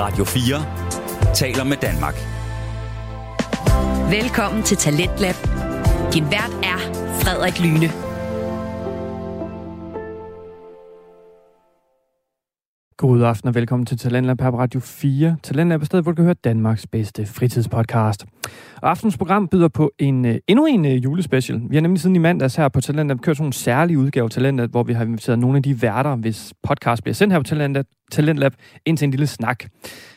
Radio 4 taler med Danmark. Velkommen til Talentlab. Din vært er Frederik Lyne. God aften og velkommen til Talentlab her på Radio 4. Talentlab er stedet, hvor du kan høre Danmarks bedste fritidspodcast. Og aftens program byder på en øh, endnu en øh, julespecial. Vi har nemlig siden i mandags her på Talentlab kørt sådan en særlig udgave af Talentlab, hvor vi har inviteret nogle af de værter, hvis podcast bliver sendt her på Talentlab, Talentlab ind til en lille snak.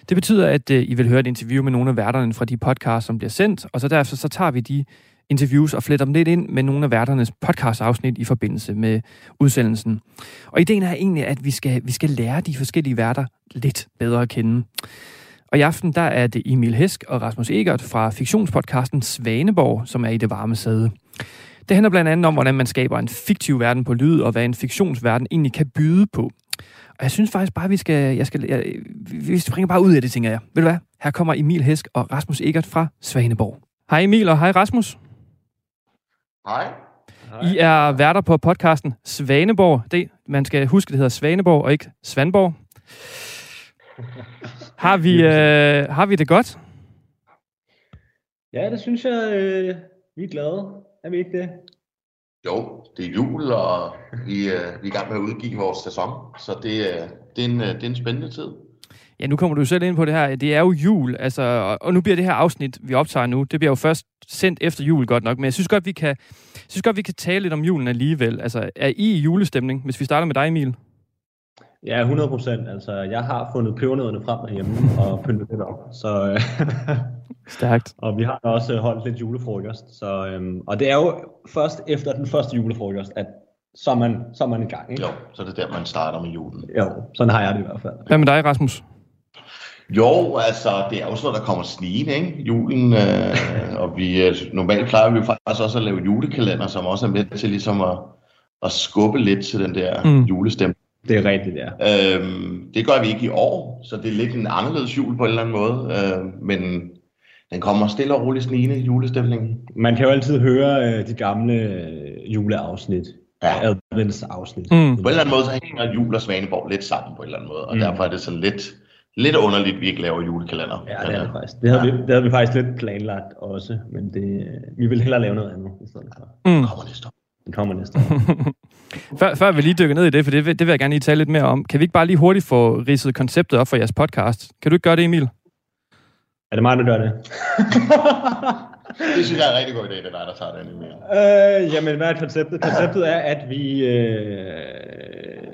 Det betyder, at øh, I vil høre et interview med nogle af værterne fra de podcasts, som bliver sendt, og så derefter så tager vi de interviews og fletter dem lidt ind med nogle af værternes podcast-afsnit i forbindelse med udsendelsen. Og ideen er egentlig, at vi skal, vi skal lære de forskellige værter lidt bedre at kende. Og i aften, der er det Emil Hesk og Rasmus Egert fra fiktionspodcasten Svaneborg, som er i det varme sæde. Det handler blandt andet om, hvordan man skaber en fiktiv verden på lyd, og hvad en fiktionsverden egentlig kan byde på. Og jeg synes faktisk bare, vi skal, jeg skal, jeg, vi springer bare ud af det, tænker jeg. Ved du hvad? Her kommer Emil Hesk og Rasmus Egert fra Svaneborg. Hej Emil, og hej Rasmus. Hej. I er værter på podcasten Svaneborg. Det, man skal huske, det hedder Svaneborg og ikke Svandborg. Har vi, øh, har vi det godt? Ja, det synes jeg, øh, vi er glade. Er vi ikke det? Jo, det er jul, og vi, øh, vi er i gang med at udgive vores sæson, så det, øh, det, er, en, øh, det er en spændende tid. Ja, nu kommer du selv ind på det her. Det er jo jul, altså, og- nu bliver det her afsnit, vi optager nu, det bliver jo først sendt efter jul godt nok, men jeg synes godt, vi kan, synes godt, vi kan tale lidt om julen alligevel. Altså, er I i julestemning, hvis vi starter med dig, Emil? Ja, 100 procent. Altså, jeg har fundet pebernødderne frem derhjemme og pyntet lidt op. Så, Stærkt. og vi har også holdt lidt julefrokost. Så, øhm, og det er jo først efter den første julefrokost, at så er man, så er man i gang. Ikke? Jo, så er det der, man starter med julen. jo, sådan har jeg det i hvert fald. Hvad med dig, Rasmus? Jo, altså, det er jo sådan, der kommer snigende, ikke? Julen, øh, og vi, øh, normalt plejer vi jo faktisk også at lave julekalender, som også er med til ligesom at, at skubbe lidt til den der Mm. julestemning. Det er rigtigt, ja. Øhm, det gør vi ikke i år, så det er lidt en anderledes jul på en eller anden måde, øh, men den kommer stille og roligt snigende, julestemningen. Man kan jo altid høre øh, de gamle øh, juleafsnit. Ja. Adventsafsnit. Mm. På en eller anden måde, så hænger jul og Svaneborg lidt sammen på en eller anden måde, og mm. derfor er det sådan lidt, lidt underligt, at vi ikke laver julekalender. Ja, det er det faktisk. Det havde, vi, det havde vi faktisk lidt planlagt også, men det, øh, vi vil hellere lave noget andet i stedet for. Mm. kommer næste år. Det kommer næste år. Før, før vi lige dykker ned i det, for det, vil- det vil jeg gerne lige tale lidt mere om. Kan vi ikke bare lige hurtigt få ridset konceptet op for jeres podcast? Kan du ikke gøre det, Emil? Er det mig, der gør det? Det synes jeg er en rigtig god idé, det er dig, der tager den mere. Øh, jamen, hvad er konceptet? Konceptet er, at vi øh,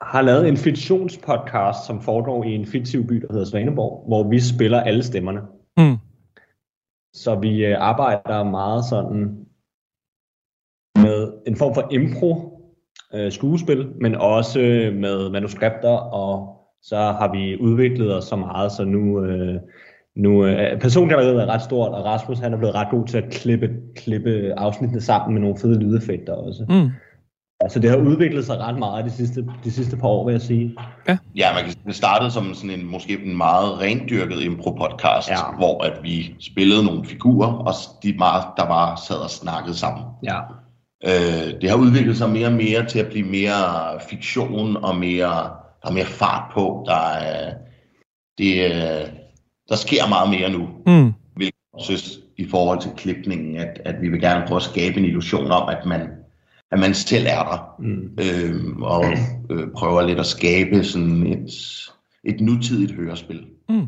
har lavet en fiktionspodcast, som foregår i en fiktiv by, der hedder Svaneborg, hvor vi spiller alle stemmerne. Mm. Så vi øh, arbejder meget sådan med en form for impro øh, skuespil, men også med manuskripter, og så har vi udviklet os så meget, så nu, øh, nu øh, persongalleriet er ret stort, og Rasmus han er blevet ret god til at klippe, klippe afsnittene sammen med nogle fede lydeffekter også. Mm. Så det har udviklet sig ret meget de sidste, de sidste par år, vil jeg sige. Ja, man kan sige, det startede som sådan en, måske en meget rendyrket impro-podcast, Ja. ja. hvor at vi spillede nogle figurer, og de meget, der bare sad og snakkede sammen. Ja. Øh, det har udviklet sig mere og mere til at blive mere fiktion og mere, der er mere fart på. Der, er, det, øh, der sker meget mere nu, Mm. hvilket jeg synes i forhold til klipningen, at, at vi vil gerne prøve at skabe en illusion om, at man, at man selv er der, Mm. øh, og øh, prøver lidt at skabe sådan et, et nutidigt hørespil. Mm.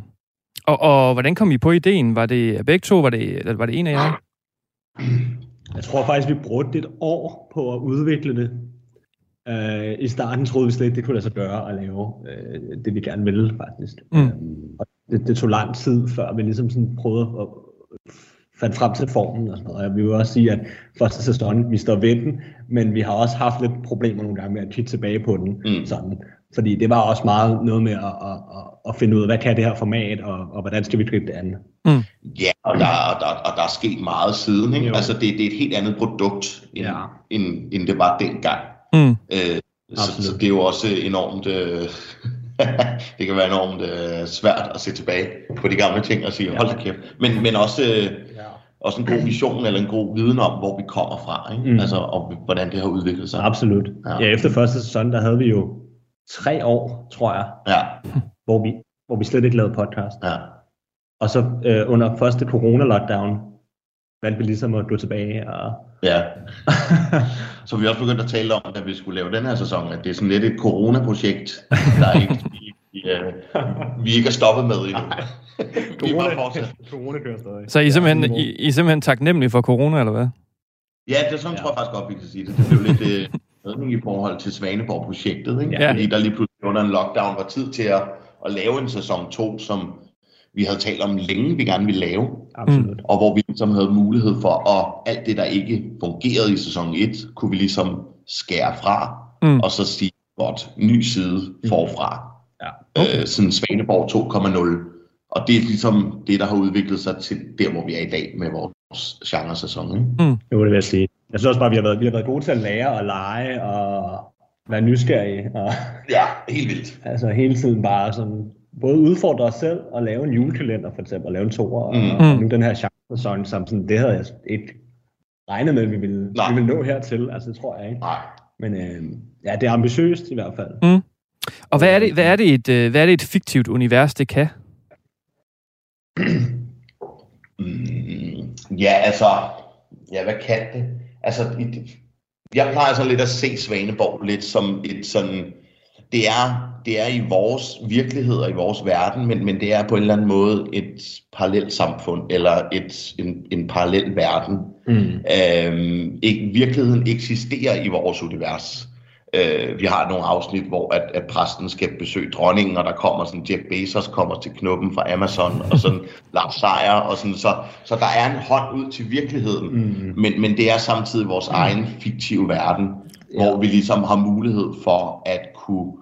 Og, og hvordan kom I på ideen? Var det begge to? Var det, eller var det en af jer? Jeg tror faktisk, vi brugte et år på at udvikle det. Uh, I starten troede vi slet ikke, det kunne lade sig gøre at lave uh, det, vi gerne ville, faktisk. Mm. Um, og det, det tog lang tid, før vi ligesom sådan prøvede at fandt frem til formen og sådan noget. Jeg vil jo også sige, at første sæson, vi står ved den, men vi har også haft lidt problemer nogle gange med at kigge tilbage på den. Mm. Sådan. Fordi det var også meget noget med at, at, at, at finde ud af, hvad kan det her format, og, og hvordan skal vi gribe det an. Ja, og der, og der, og der er sket meget siden. Ikke? Jo. Altså, det, det er et helt andet produkt, end, Ja. end, end det var dengang. Mm. Øh, så, Absolut. så det er jo også enormt... Øh, det kan være enormt øh, svært at se tilbage på de gamle ting og sige, hold da kæft. Men, men også, øh. Også en god vision eller en god viden om, hvor vi kommer fra. Ikke? Mm. Altså, og hvordan det har udviklet sig. Absolut. Ja. Ja. efter første sæson, der havde vi jo tre år, tror jeg, Ja, hvor vi hvor vi slet ikke lavede podcast. Ja. Og så øh, under første corona-lockdown, valgte vi ligesom at gå tilbage og... Ja. Så vi også begyndt at tale om, at vi skulle lave den her sæson, at det er sådan lidt et corona-projekt, der er ikke, vi, vi, ikke er stoppet med endnu. fortsat. corona kører stadig. Så I er simpelthen, I, I er simpelthen taknemmelige for corona, eller hvad? Ja, det er sådan, ja. tror jeg faktisk godt, vi kan sige det. Det blev lidt øh, redning i forhold til Svaneborg-projektet, ikke? Ja. Fordi der lige pludselig under en lockdown var tid til at, at lave en sæson 2, som vi havde talt om længe, vi gerne ville lave. Absolut. og hvor vi ligesom havde mulighed for, at alt det, der ikke fungerede i sæson 1, kunne vi ligesom skære fra, Mm. og så sige, godt, ny side forfra. Ja. Okay. Øh, sådan Svaneborg 2.0. Og det er ligesom det, der har udviklet sig til der, hvor vi er i dag med vores genre-sæson. Ikke? Jo, det vil jeg sige. Jeg synes også bare, at vi har været, vi har været gode til at lære og lege og være nysgerrige. Og Ja, helt vildt. altså hele tiden bare sådan, både udfordre os selv og lave en julekalender for eksempel, og lave en toer, Mm. og, og nu den her genre som sådan, det havde jeg ikke regnet med, at vi ville, Nej. vi ville nå hertil. Altså, det tror jeg ikke. Nej. Men øh, ja, det er ambitiøst i hvert fald. Mm. Og hvad er det, hvad er det, et, øh, hvad er det et fiktivt univers, det kan? Mm, ja, altså, ja, hvad kan det? Altså, jeg plejer sådan lidt at se Svaneborg lidt som et sådan, det er, det er i vores virkelighed og i vores verden, men, men det er på en eller anden måde et parallelt samfund, eller et, en, en parallel verden. Mm. Øhm, ikke, virkeligheden eksisterer i vores univers. Øh, vi har nogle afsnit, hvor at, at præsten skal besøge dronningen, og der kommer sådan, Jeff Bezos kommer til knuppen fra Amazon, og sådan Lars Seier, og sådan, så, så der er en hånd ud til virkeligheden, Mm. men, men det er samtidig vores egen fiktive verden, ja. hvor vi ligesom har mulighed for at kunne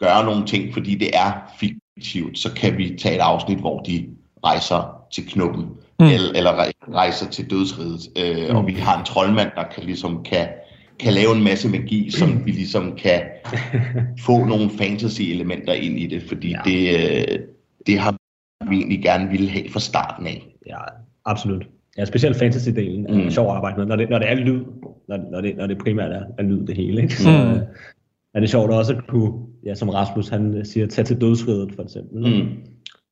gøre nogle ting, fordi det er fiktivt, så kan vi tage et afsnit, hvor de rejser til knuppen, Mm. mm. eller, eller rej- rejser til dødsriget, øh, mm. og Mm. vi har en troldmand, der kan ligesom kan, kan lave en masse magi, som vi ligesom kan få nogle fantasy-elementer ind i det, fordi Ja. det, øh, det har vi egentlig gerne ville have fra starten af. Ja, absolut. Ja, specielt fantasy-delen er Mm. sjov at arbejde med, når det, når det er lyd, når, når, det, når det primært er, er lyd det hele. Ikke? Så, Mm. øh, er det sjovt også at kunne, ja, som Rasmus han øh, siger, tage til dødsridet for eksempel. Mm.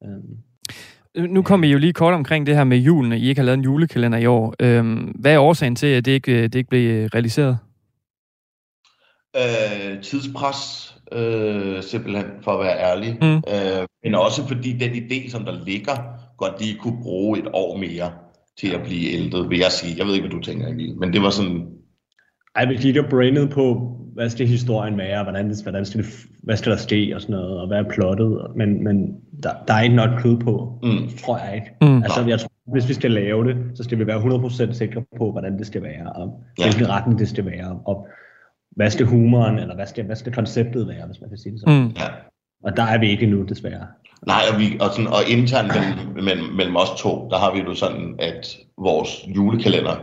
Øhm, Nu kom I jo lige kort omkring det her med julen, at I ikke har lavet en julekalender i år. Øhm, hvad er årsagen til, at det ikke, det ikke blev realiseret? Øh, tidspres, øh, simpelthen for at være ærlig. Mm. Øh, men også fordi den idé, som der ligger, godt lige kunne bruge et år mere til at blive ældret, vil jeg sige. Jeg ved ikke, hvad du tænker, Emil, men det var sådan, ej, vi kigger brainet på, hvad skal historien være, hvordan, det- hvordan skal det, hvad skal der ske og sådan noget, og hvad er plottet, men, men der, der er ikke nok kød på, mm, tror jeg ikke. Mm. Altså, jeg tror, hvis vi skal lave det, så skal vi være 100% sikre på, hvordan det skal være, og Ja. hvilken retning det skal være, og hvad skal humoren, eller hvad skal, hvad skal konceptet være, hvis man kan sige det sådan. Mm. ja. Og der er vi ikke endnu, desværre. Nej, og, vi, og, sådan, og internt mellem, mellem, mellem os to, der har vi jo sådan, at vores julekalender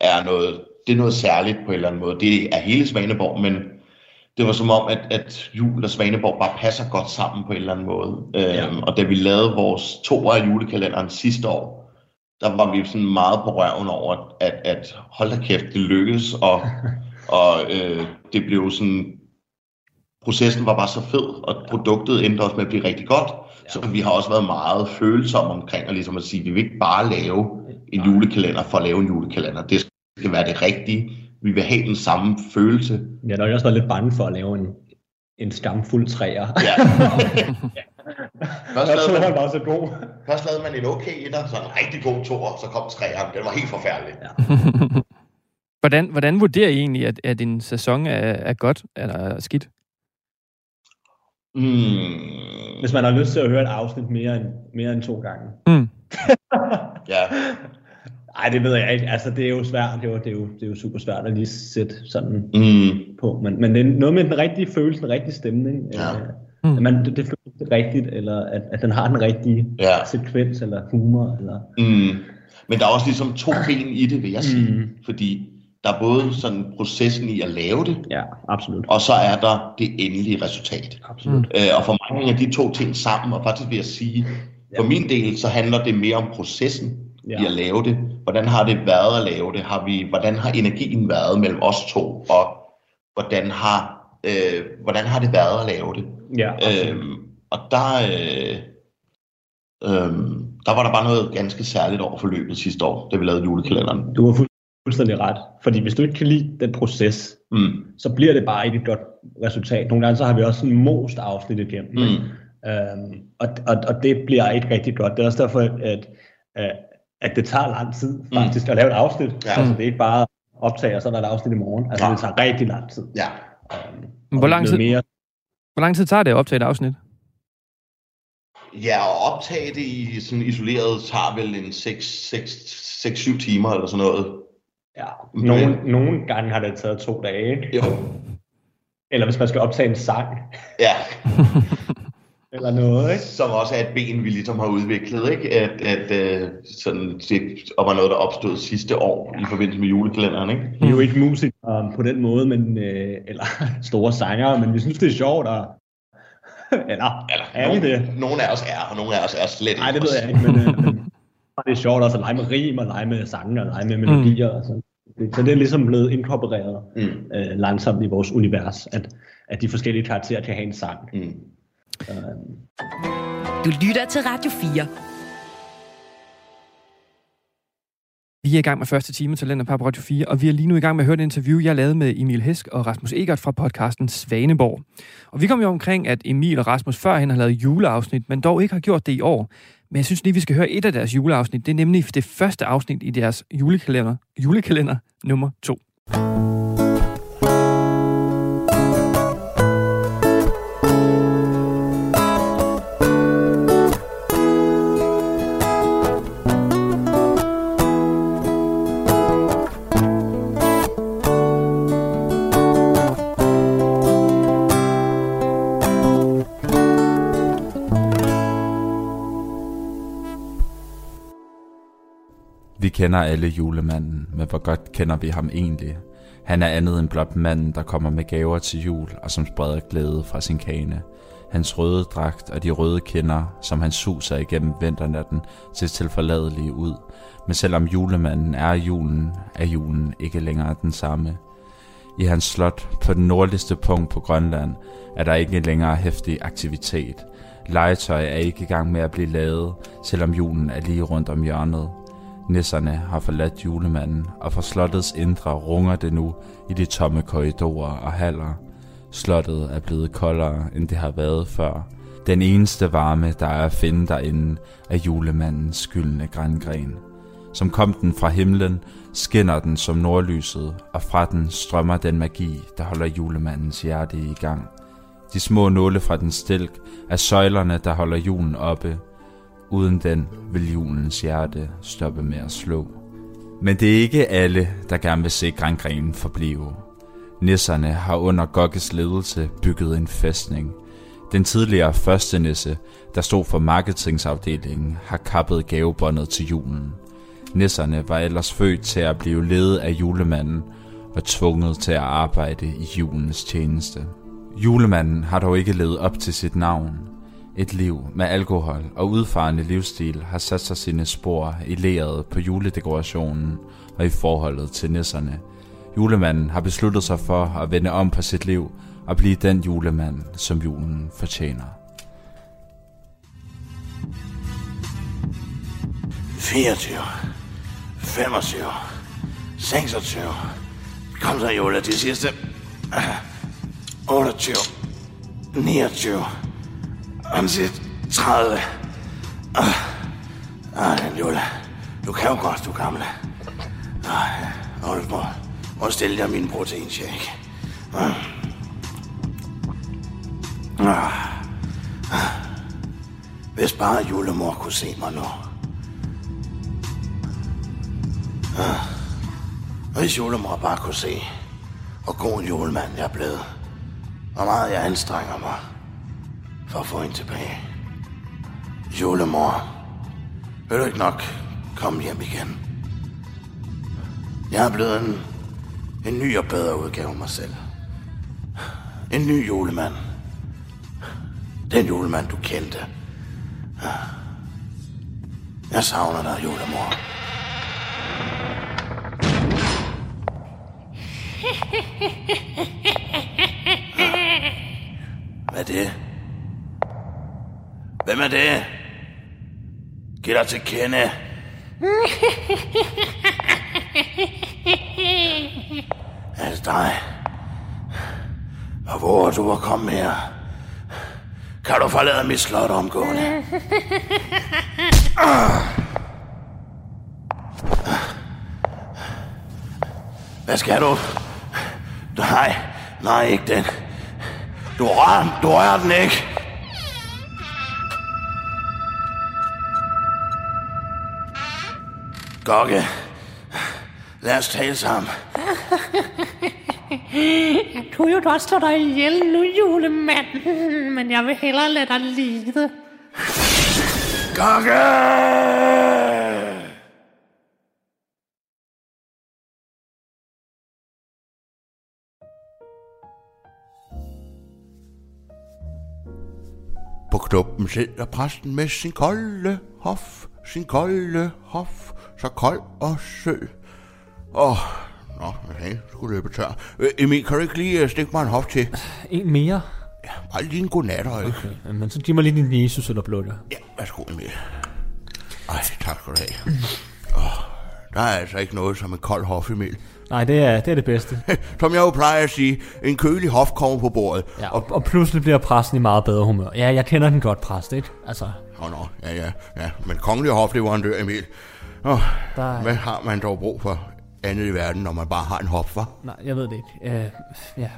er noget, det er noget særligt på en eller anden måde. Det er hele Svaneborg, men det var som om, at, at jul og Svaneborg bare passer godt sammen på en eller anden måde. Ja. Øhm, og da vi lavede vores to af julekalenderen sidste år, der var vi sådan meget på røven over, at, at hold da kæft, det lykkedes, og, og øh, det blev sådan, processen var bare så fed, og produktet endte også med at blive rigtig godt, ja. så vi har også været meget følsomme omkring, og ligesom at sige, vi vil ikke bare lave en julekalender for at lave en julekalender, det skal være det rigtige, vi vil have den samme følelse. Jeg har nok også været lidt bange for at lave en, en skamfuld træer. Ja. Først lavede man, var så god. først lavede man en okay etter, så en rigtig god toer, så kom træeren, den var helt forfærdelig. Ja. Hvordan, hvordan vurderer I egentlig, at, at en sæson er, er godt eller skidt? Mm, Hvis man har lyst til at høre et afsnit mere end, mere end to gange. Mm. ja. Nej, det ved jeg ikke. Altså, det er jo svært. Det er jo, det er jo, det er jo super svært at lige sætte sådan Mm, på. Men, men det er noget med den rigtige følelse, den rigtige stemning. Ja. Øh, Mm. at man, det, det føles rigtigt, eller at, at den har den rigtige ja. sekvens, eller humor. Eller... Mm. Men der er også ligesom to ben i det, vil jeg sige. Mm. Fordi der er både sådan processen i at lave det, Ja, absolut. og så er der det endelige resultat. absolut. Øh, og for mig hænger de to ting sammen, og faktisk vil jeg sige, for min del, så handler det mere om processen Ja. i at lave det. Hvordan har det været at lave det? Har vi, hvordan har energien været mellem os to? Og hvordan har, øh, hvordan har det været at lave det? Ja, absolut. Øhm, og der, øh, Øhm, der var der bare noget ganske særligt over forløbet sidste år, da vi lavede julekalenderen. Du har fuldstændig ret. Fordi hvis du ikke kan lide den proces, Mm. så bliver det bare ikke et godt resultat. Nogle gange så har vi også sådan most afsnit igennem. Mm. ikke? Øhm, og, og, og det bliver ikke rigtig godt. Det er også derfor, at, at, at det tager lang tid faktisk at lave et afsnit. Ja. Ja. Altså det er ikke bare optage, og så er der et afsnit i morgen. Altså Nej. det tager rigtig lang tid. Ja. Øhm, hvor lang tid- Mere, Hvor lang tid tager det at optage et afsnit? Ja, og optage det i sådan isoleret tager vel en 6-7 timer eller sådan noget. Ja, nogle, nogle gange har det taget to dage. Ikke? Jo. Eller hvis man skal optage en sang, Ja, eller noget. Ikke? som også er et ben, vi ligesom har udviklet, ikke? At, at øh, sådan, det og var noget, der opstod sidste år i forbindelse med julekalenderen, ikke? Vi er jo ikke musikere på den måde, men, øh, eller store sangere, men vi synes, det er sjovt. Og, eller, Eller, er vi det? Nogle af os er, og nogle af os er slet Nej, det ikke. ved jeg ikke, men, øh, men det er sjovt også at lege med rim, og lege med sange, og lege med melodier. Og sådan. Så det er ligesom blevet inkorporeret Mm, øh, langsomt i vores univers, at, at de forskellige karakterer kan have en sang. mm. Øh, Du lytter til Radio 4. Vi er i gang med første time til Talenter på Radio 4, og vi er lige nu i gang med at høre et interview, jeg lavede med Emil Hesk og Rasmus Egert fra podcasten Svaneborg. Og vi kom jo omkring, at Emil og Rasmus førhen har lavet juleafsnit, men dog ikke har gjort det i år. Men jeg synes lige, vi skal høre et af deres juleafsnit. Det er nemlig det første afsnit i deres julekalender, julekalender nummer 2. Vi kender alle julemanden, men hvor godt kender vi ham egentlig? Han er andet end blot manden, der kommer med gaver til jul og som spreder glæde fra sin kane. Hans røde dragt og de røde kinder, som han suser igennem vinternatten, ser tilforladelige ud. Men selvom julemanden er julen, er julen ikke længere den samme. I hans slot på den nordligste punkt på Grønland er der ikke længere hæftig aktivitet. Legetøj er ikke i gang med at blive lavet, selvom julen er lige rundt om hjørnet. Nisserne har forladt julemanden, og fra slottets indre runger det nu i de tomme korridorer og haller. Slottet er blevet koldere, end det har været før. Den eneste varme, der er at finde derinde, er julemandens skyldne grængren. Som kom den fra himlen, skinner den som nordlyset, og fra den strømmer den magi, der holder julemandens hjerte i gang. De små nåle fra den stilk er søjlerne, der holder julen oppe. Uden den vil julens hjerte stoppe med at slå. Men det er ikke alle, der gerne vil se grængrenen forblive. Nisserne har under Gokkes ledelse bygget en fæstning. Den tidligere første nisse, der stod for marketingsafdelingen, har kappet gavebåndet til julen. Nisserne var ellers født til at blive ledet af julemanden og tvunget til at arbejde i julens tjeneste. Julemanden har dog ikke levet op til sit navn. Et liv med alkohol og udfarende livsstil har sat sig sine spor i leret på juledekorationen og i forholdet til nisserne. Julemanden har besluttet sig for at vende om på sit liv og blive den julemand, som julen fortjener. 24, 25, 26. Kom så, Jola, de sidste. 28, 29, om den 30. Ah, ah, Jola, du kan jo godt, du gamle. Ah, og du må, må stille dig min proteinshake. Ah. Ah. Ah. Hvis bare julemor kunne se mig nu. Ah. Hvis julemor bare kunne se, hvor god en julemand jeg er blevet. Hvor meget jeg anstrenger mig for at få hende tilbage. Julemor, vil du ikke nok komme hjem igen? Jeg er blevet en, en ny og bedre udgave af mig selv. En ny julemand. Den julemand, du kendte. Jeg savner dig, julemor. Hvad er det? Hvem er det? Giv dig til kende. er det dig? Og hvor er du at komme her? Kan du forlade mit slot omgående? Hvad skal du? Nej, nej, ikke den. Du rører, du rører den ikke. Gokke, lad os tale sammen. Jeg kunne jo godt slå dig ihjel nu, julemand. Men jeg vil hellere lade dig lide. Gokke! På knoppen sidder præsten med sin kolde hof, sin kolde hof, så kold og sød. Åh, oh, nå, okay, skulle løbe tør. Øh, Emil, kan du ikke lige øh, stikke mig en hof til? En mere? Ja, bare lige en ikke? Okay, men så giv mig lige din Jesus eller blå der. Ja, værsgo Emil. Ej, tak skal du have. Oh, der er altså ikke noget som en kold hof, Emil. Nej, det er det, er det bedste. Som jeg jo plejer at sige, en kølig hof kommer på bordet. Ja, og, og pludselig bliver præsten i meget bedre humør. Ja, jeg kender den godt, præst, ikke? Altså, Åh, oh, nå, ja, ja, ja. Men kongelig hofleverandør, Emil. Oh, Der er- Hvad har man dog brug for andet i verden, når man bare har en hof, hva'? nej, jeg ved det ikke. Uh, ja.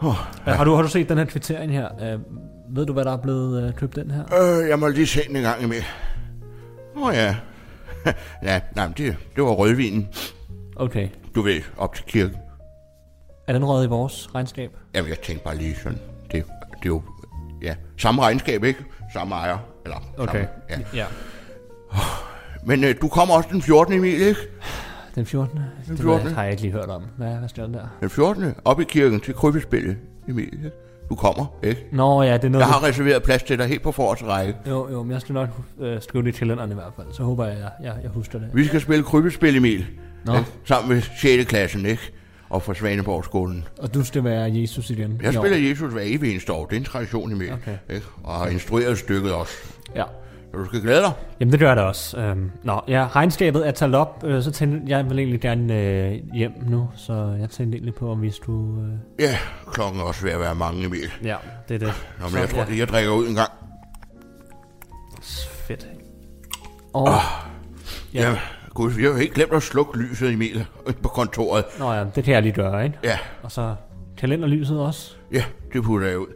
Oh, ja. Har, du, har du set den her kvittering her? Uh, ved du, hvad der er blevet uh, købt den her? øh, jeg må lige se den en gang, Emil. Åh oh, ja. ja, nej, det, det var rødvinen. Okay. Du ved, op til kirken. Er den røget i vores regnskab? Jamen, jeg tænkte bare lige sådan, det, det er jo, ja, samme regnskab, ikke? Samme ejer, eller Okay. Samme, ja. ja. Men øh, du kommer også den 14. Emil, ikke? Den 14. Den 14.. Det har jeg ikke lige hørt om. Hvad, hvad den der? Den 14. op i kirken til krybespillet, Emil. Ikke? Du kommer, ikke? Nå ja, det er noget... Jeg har reserveret plads til dig helt på forreste række. Jo, jo, men jeg skal nok øh, skrive det i kalenderen i hvert fald. Så håber jeg, jeg, jeg, jeg husker det. Vi skal spille krybespil, Emil. Nå. Ikke? Sammen med 6. klassen, ikke? Og fra Svaneborgskolen. Og du skal være Jesus igen. Jeg i år. spiller Jesus hver evig eneste år. Det er en tradition, Emil. Okay. Ikke? Og har instrueret stykket også. Ja. Du skal glæde dig. Jamen, det gør jeg da også. Øhm, nå, ja, regnskabet er talt op, øh, så tænkte jeg vil egentlig gerne øh, hjem nu, så jeg tænkte egentlig på, om vi skulle... Øh... Ja, klokken er også ved at være mange, Emil. Ja, det er det. Nå, men Så, jeg tror, ja. det jeg drikker ud en gang. Fedt. Og, Ja. ja. Gud, vi har jo helt glemt at slukke lyset, Emil, på kontoret. nå ja, det kan jeg lige gøre, ikke? Ja, Og så kalenderlyset også. ja, det putter jeg ud.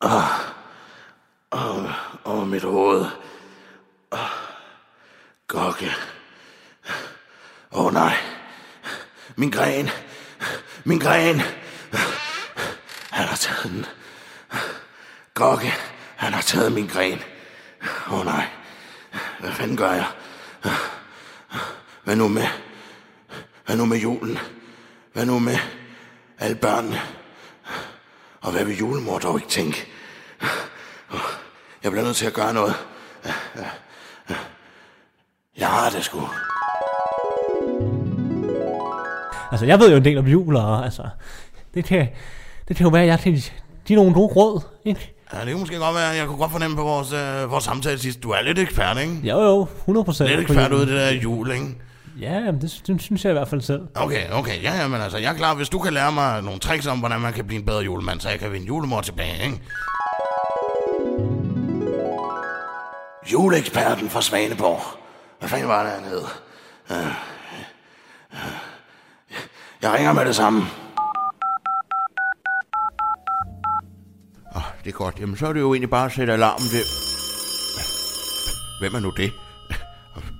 Åh, oh, oh, oh, mit hoved. Oh, Gokke. Åh oh, nej. Min gren. Min gren. Han har taget den. Gokke, han har taget min gren. Åh oh, nej. Hvad fanden gør jeg? Hvad nu med... Hvad nu med julen? Hvad nu med alle børnene? Og hvad vil julemor dog ikke tænke? Jeg bliver nødt til at gøre noget. Jeg har det sgu. Altså, jeg ved jo en del om jul, og altså... Det kan, det kan jo være, at jeg kan give nogle gode råd, ikke? Ja, det kan måske godt være, jeg kunne godt fornemme på vores, øh, vores samtale sidst. Du er lidt ekspert, ikke? Jo, jo, 100 procent. Lidt ekspert ud i det der jul, ikke? Ja, jamen, det, det, synes jeg i hvert fald selv. Okay, okay, ja, ja, men altså, jeg er klar, hvis du kan lære mig nogle tricks om, hvordan man kan blive en bedre julemand, så jeg kan vinde julemor tilbage, ikke? Juleeksperten fra Svaneborg. Hvad fanden var det, han hed? Jeg ringer med det samme. Oh, det er godt. Jamen, så er det jo egentlig bare at sætte alarmen ved... Hvem er nu det?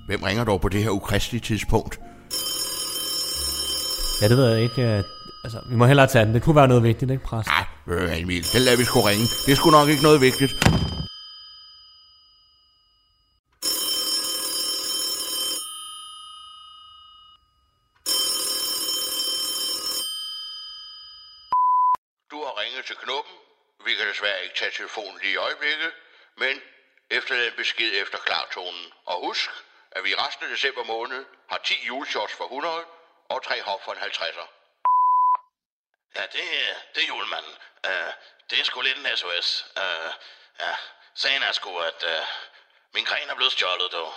Hvem ringer dog på det her ukristelige tidspunkt? Ja, det ved jeg ikke. øh, Altså, vi må hellere tage den. Det kunne være noget vigtigt, ikke, præst? Nej, du hvad, Emil, den lader vi sgu ringe. Det er sgu nok ikke noget vigtigt. Du har ringet til Knuppen. Vi kan desværre ikke tage telefonen lige i øjeblikket, men efter den besked efter klartonen. Og husk, at vi i resten af december måned har 10 juleshots for 100 og 3 hop for en 50'er. Ja, det, det er julemanden. Uh, det er sgu lidt en SOS. Uh, øh, ja, sagen er sgu, at uh, min gren er blevet stjålet, dog.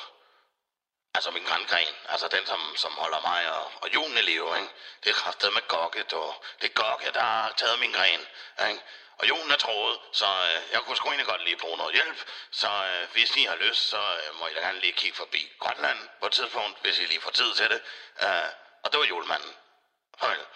Altså min grandgren, altså den, som, som holder mig og, og julen i live, ikke? Det er kraftet med gokke, dog. Det er gokke, der har taget min gren, ikke? Og julen er troet, så øh, jeg kunne sgu egentlig godt lige bruge noget hjælp. Så øh, hvis I har lyst, så øh, må I da gerne lige kigge forbi Grønland på et tidspunkt, hvis I lige får tid til det. Øh, og det var julemanden. Farvel.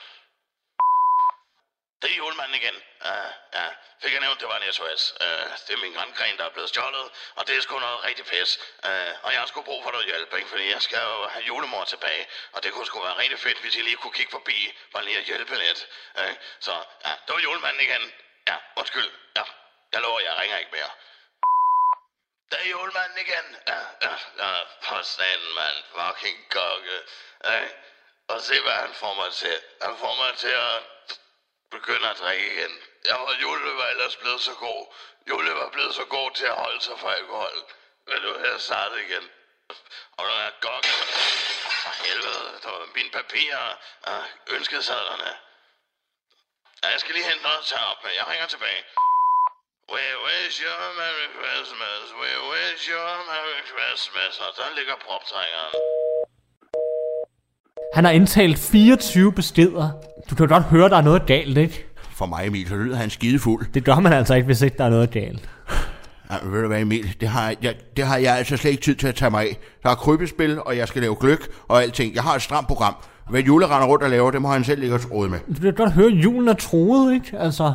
Det er julemanden igen. Uh, ja, fik jeg nævnt, det var en SOS. Uh, det er min grandgren, der er blevet stjålet, og det er sgu noget rigtig pis. Uh, og jeg har sgu brug for noget hjælp, ikke? fordi jeg skal jo have julemor tilbage, og det kunne sgu være rigtig fedt, hvis I lige kunne kigge forbi, bare lige at hjælpe lidt. Uh, så ja, det var julemanden igen. Ja, undskyld. Ja, jeg lover, jeg ringer ikke mere. Der er julemanden igen. Ja, ja, ja, for satan, mand. Fucking kokke. Ja, og se, hvad han får mig til. Han får mig til at begynde at drikke igen. Jeg var Jule var ellers blevet så god. Jule var blevet så god til at holde sig fra alkohol. Men nu er jeg startet igen. Og når jeg gokke, for helvede, der var mine papirer ah, og ønskesadlerne. Jeg skal lige hente noget til op, jeg ringer tilbage. We wish you a Merry Christmas, we wish you a Merry Christmas, og der ligger proptrækkeren. Han har indtalt 24 beskeder. Du kan godt høre, der er noget galt, ikke? For mig, Emil, så lyder han skidefuld. Det gør man altså ikke, hvis ikke der er noget galt. Ja, ved du hvad, Emil, det har, jeg, det har jeg altså slet ikke tid til at tage mig af. Der er krybespil, og jeg skal lave gløk og alting. Jeg har et stramt program. Hvad Jule render rundt og laver, det må han selv og tråde med. Du kan godt høre, at julen er troet, ikke? Altså,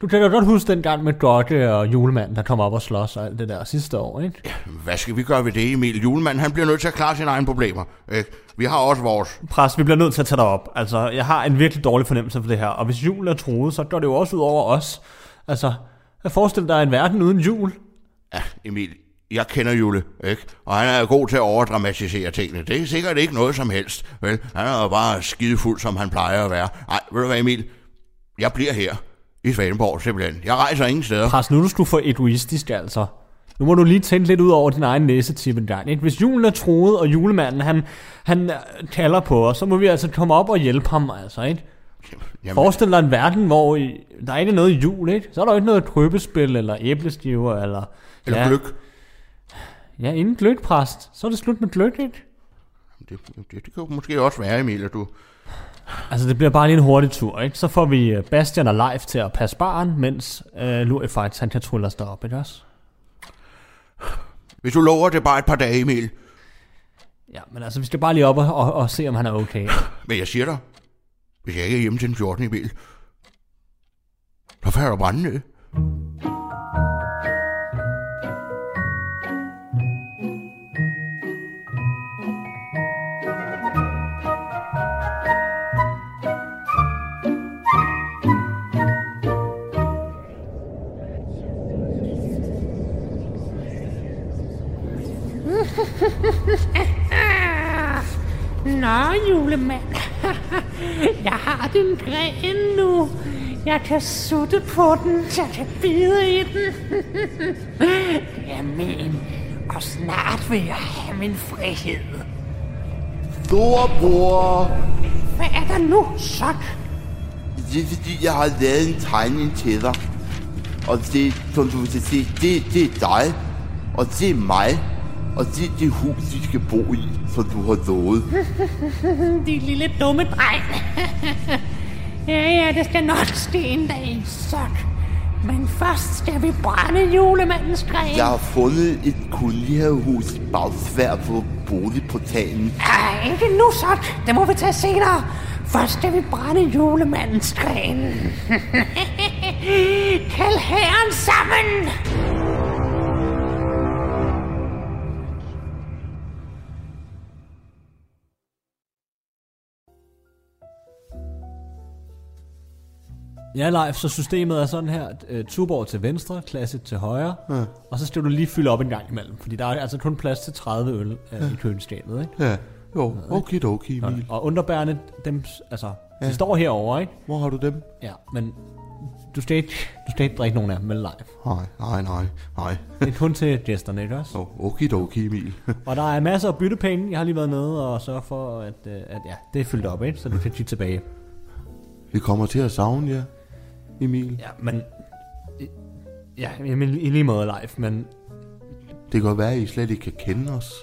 du kan da godt huske den gang med Gokke og julemanden, der kom op og slås og alt det der sidste år, ikke? Ja, hvad skal vi gøre ved det, Emil? Julemanden, han bliver nødt til at klare sine egne problemer. Ikke? Vi har også vores. Pres, vi bliver nødt til at tage dig op. Altså, jeg har en virkelig dårlig fornemmelse for det her. Og hvis julen er troet, så går det jo også ud over os. Altså, jeg forestiller dig en verden uden jul. Ja, Emil, jeg kender Jule, ikke? Og han er god til at overdramatisere tingene. Det er sikkert ikke noget som helst, vel? Han er jo bare skidefuld, som han plejer at være. Nej, ved du hvad, Emil? Jeg bliver her i Svaneborg, simpelthen. Jeg rejser ingen steder. Pres, nu er du for egoistisk, altså. Nu må du lige tænke lidt ud over din egen næsetip en gang. Ikke? Hvis julen er troet, og julemanden han, han kalder på os, så må vi altså komme op og hjælpe ham, altså, ikke? Jamen. Forestil dig en verden, hvor I, der ikke er noget jul, ikke? Så er der jo ikke noget krøbespil, eller æblestiver, eller... Eller ja, gløk. Ja, inden gløkpræst, så er det slut med ikke? Det, det, det kan jo måske også være, Emil, at du... Altså, det bliver bare lige en hurtig tur, ikke? Så får vi øh, Bastian og Leif til at passe barn, mens øh, Lurifights, han kan trylle os derop, ikke også? Hvis du lover det bare et par dage, Emil. Ja, men altså, vi skal bare lige op og, og, og se, om han er okay. Men jeg siger dig, hvis jeg ikke er hjemme til den 14. Emil, så falder du brænde ned. Nå, julemand. Jeg har din gren nu. Jeg kan sutte på den, jeg kan bide i den. Det er min, og snart vil jeg have min frihed. Storebror, Hvad er der nu, så? det er fordi, jeg har lavet en tegning til dig. Og det, som du kan se, det, det er dig. Og det er mig. Og det er det hus, vi skal bo i, som du har lovet. Din lille dumme dreng. ja, ja, det skal nok ske en dag, sok. Men først skal vi brænde julemandens gren. Jeg har fundet et kolonihavehus i Bagsvær på boligportalen. Ej, ikke nu, sok. Det må vi tage senere. Først skal vi brænde julemandens gren. Kald herren sammen! Ja, live, så systemet er sådan her. Uh, Tuborg til venstre, klasse til højre. Ja. Og så skal du lige fylde op en gang imellem. Fordi der er altså kun plads til 30 øl uh, i køleskabet, ikke? Ja, jo, okay, okay, Emil. Og underbærende, dem, altså, ja. de står herovre, ikke? Hvor har du dem? Ja, men du skal ikke, du skal ikke drikke nogen af dem med live. Nej, nej, nej, nej. Det er kun til gæsterne, ikke også? Oh, okay, okay, Emil. Og der er masser af byttepenge. Jeg har lige været nede og sørge for, at, øh, at ja, det er fyldt op, ikke? Så du kan kigge tilbage. Vi kommer til at savne jer, Emil. Ja, men Ja, jamen, i lige måde live, men Det kan godt være, at I slet ikke kan kende os,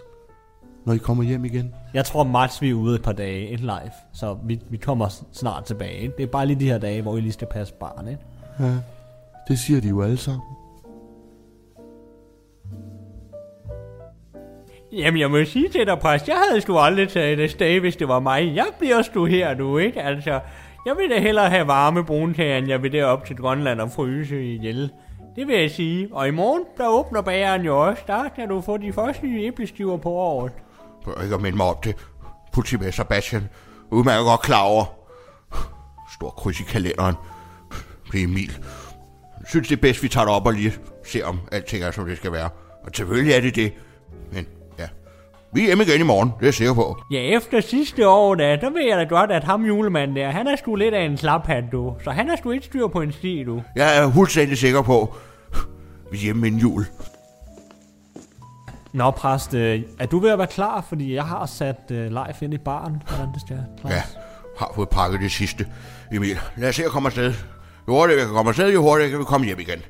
når I kommer hjem igen. jeg tror Mats, vi er ude et par dage ikke live, så vi, vi kommer snart tilbage. Ikke? Det er bare lige de her dage, hvor I lige skal passe barn. Ikke? Ja, det siger de jo alle sammen. Jamen, jeg må sige til dig, præst, jeg havde sgu aldrig taget det sted, hvis det var mig. Jeg bliver sgu her nu, ikke? Altså, jeg vil da hellere have varme brunkager, end jeg vil derop til Grønland og fryse ihjel. Det vil jeg sige. Og i morgen, der åbner bageren jo også. Der kan du få de første nye æblestiver på året. Prøv ikke at minde mig om det. politimester Bastian. Udmærket godt klar over. Stor kryds i kalenderen. Det er Emil. Jeg synes, det er bedst, vi tager det op og lige ser, om alting er, som det skal være. Og selvfølgelig er det det. Men vi er hjemme igen i morgen, det er jeg sikker på. Ja, efter sidste år, da, der ved jeg da godt, at ham julemanden der, han er sgu lidt af en slaphat, du. Så han er sgu ikke styr på en sti, du. Jeg er fuldstændig sikker på, vi er hjemme inden jul. Nå, præst, øh, er du ved at være klar? Fordi jeg har sat øh, live ind i baren, hvordan det skal. Præst. Ja, har fået pakket det sidste. Emil, lad os se at komme afsted. Jo hurtigere vi kan komme afsted, jo hurtigere kan vi komme hjem igen.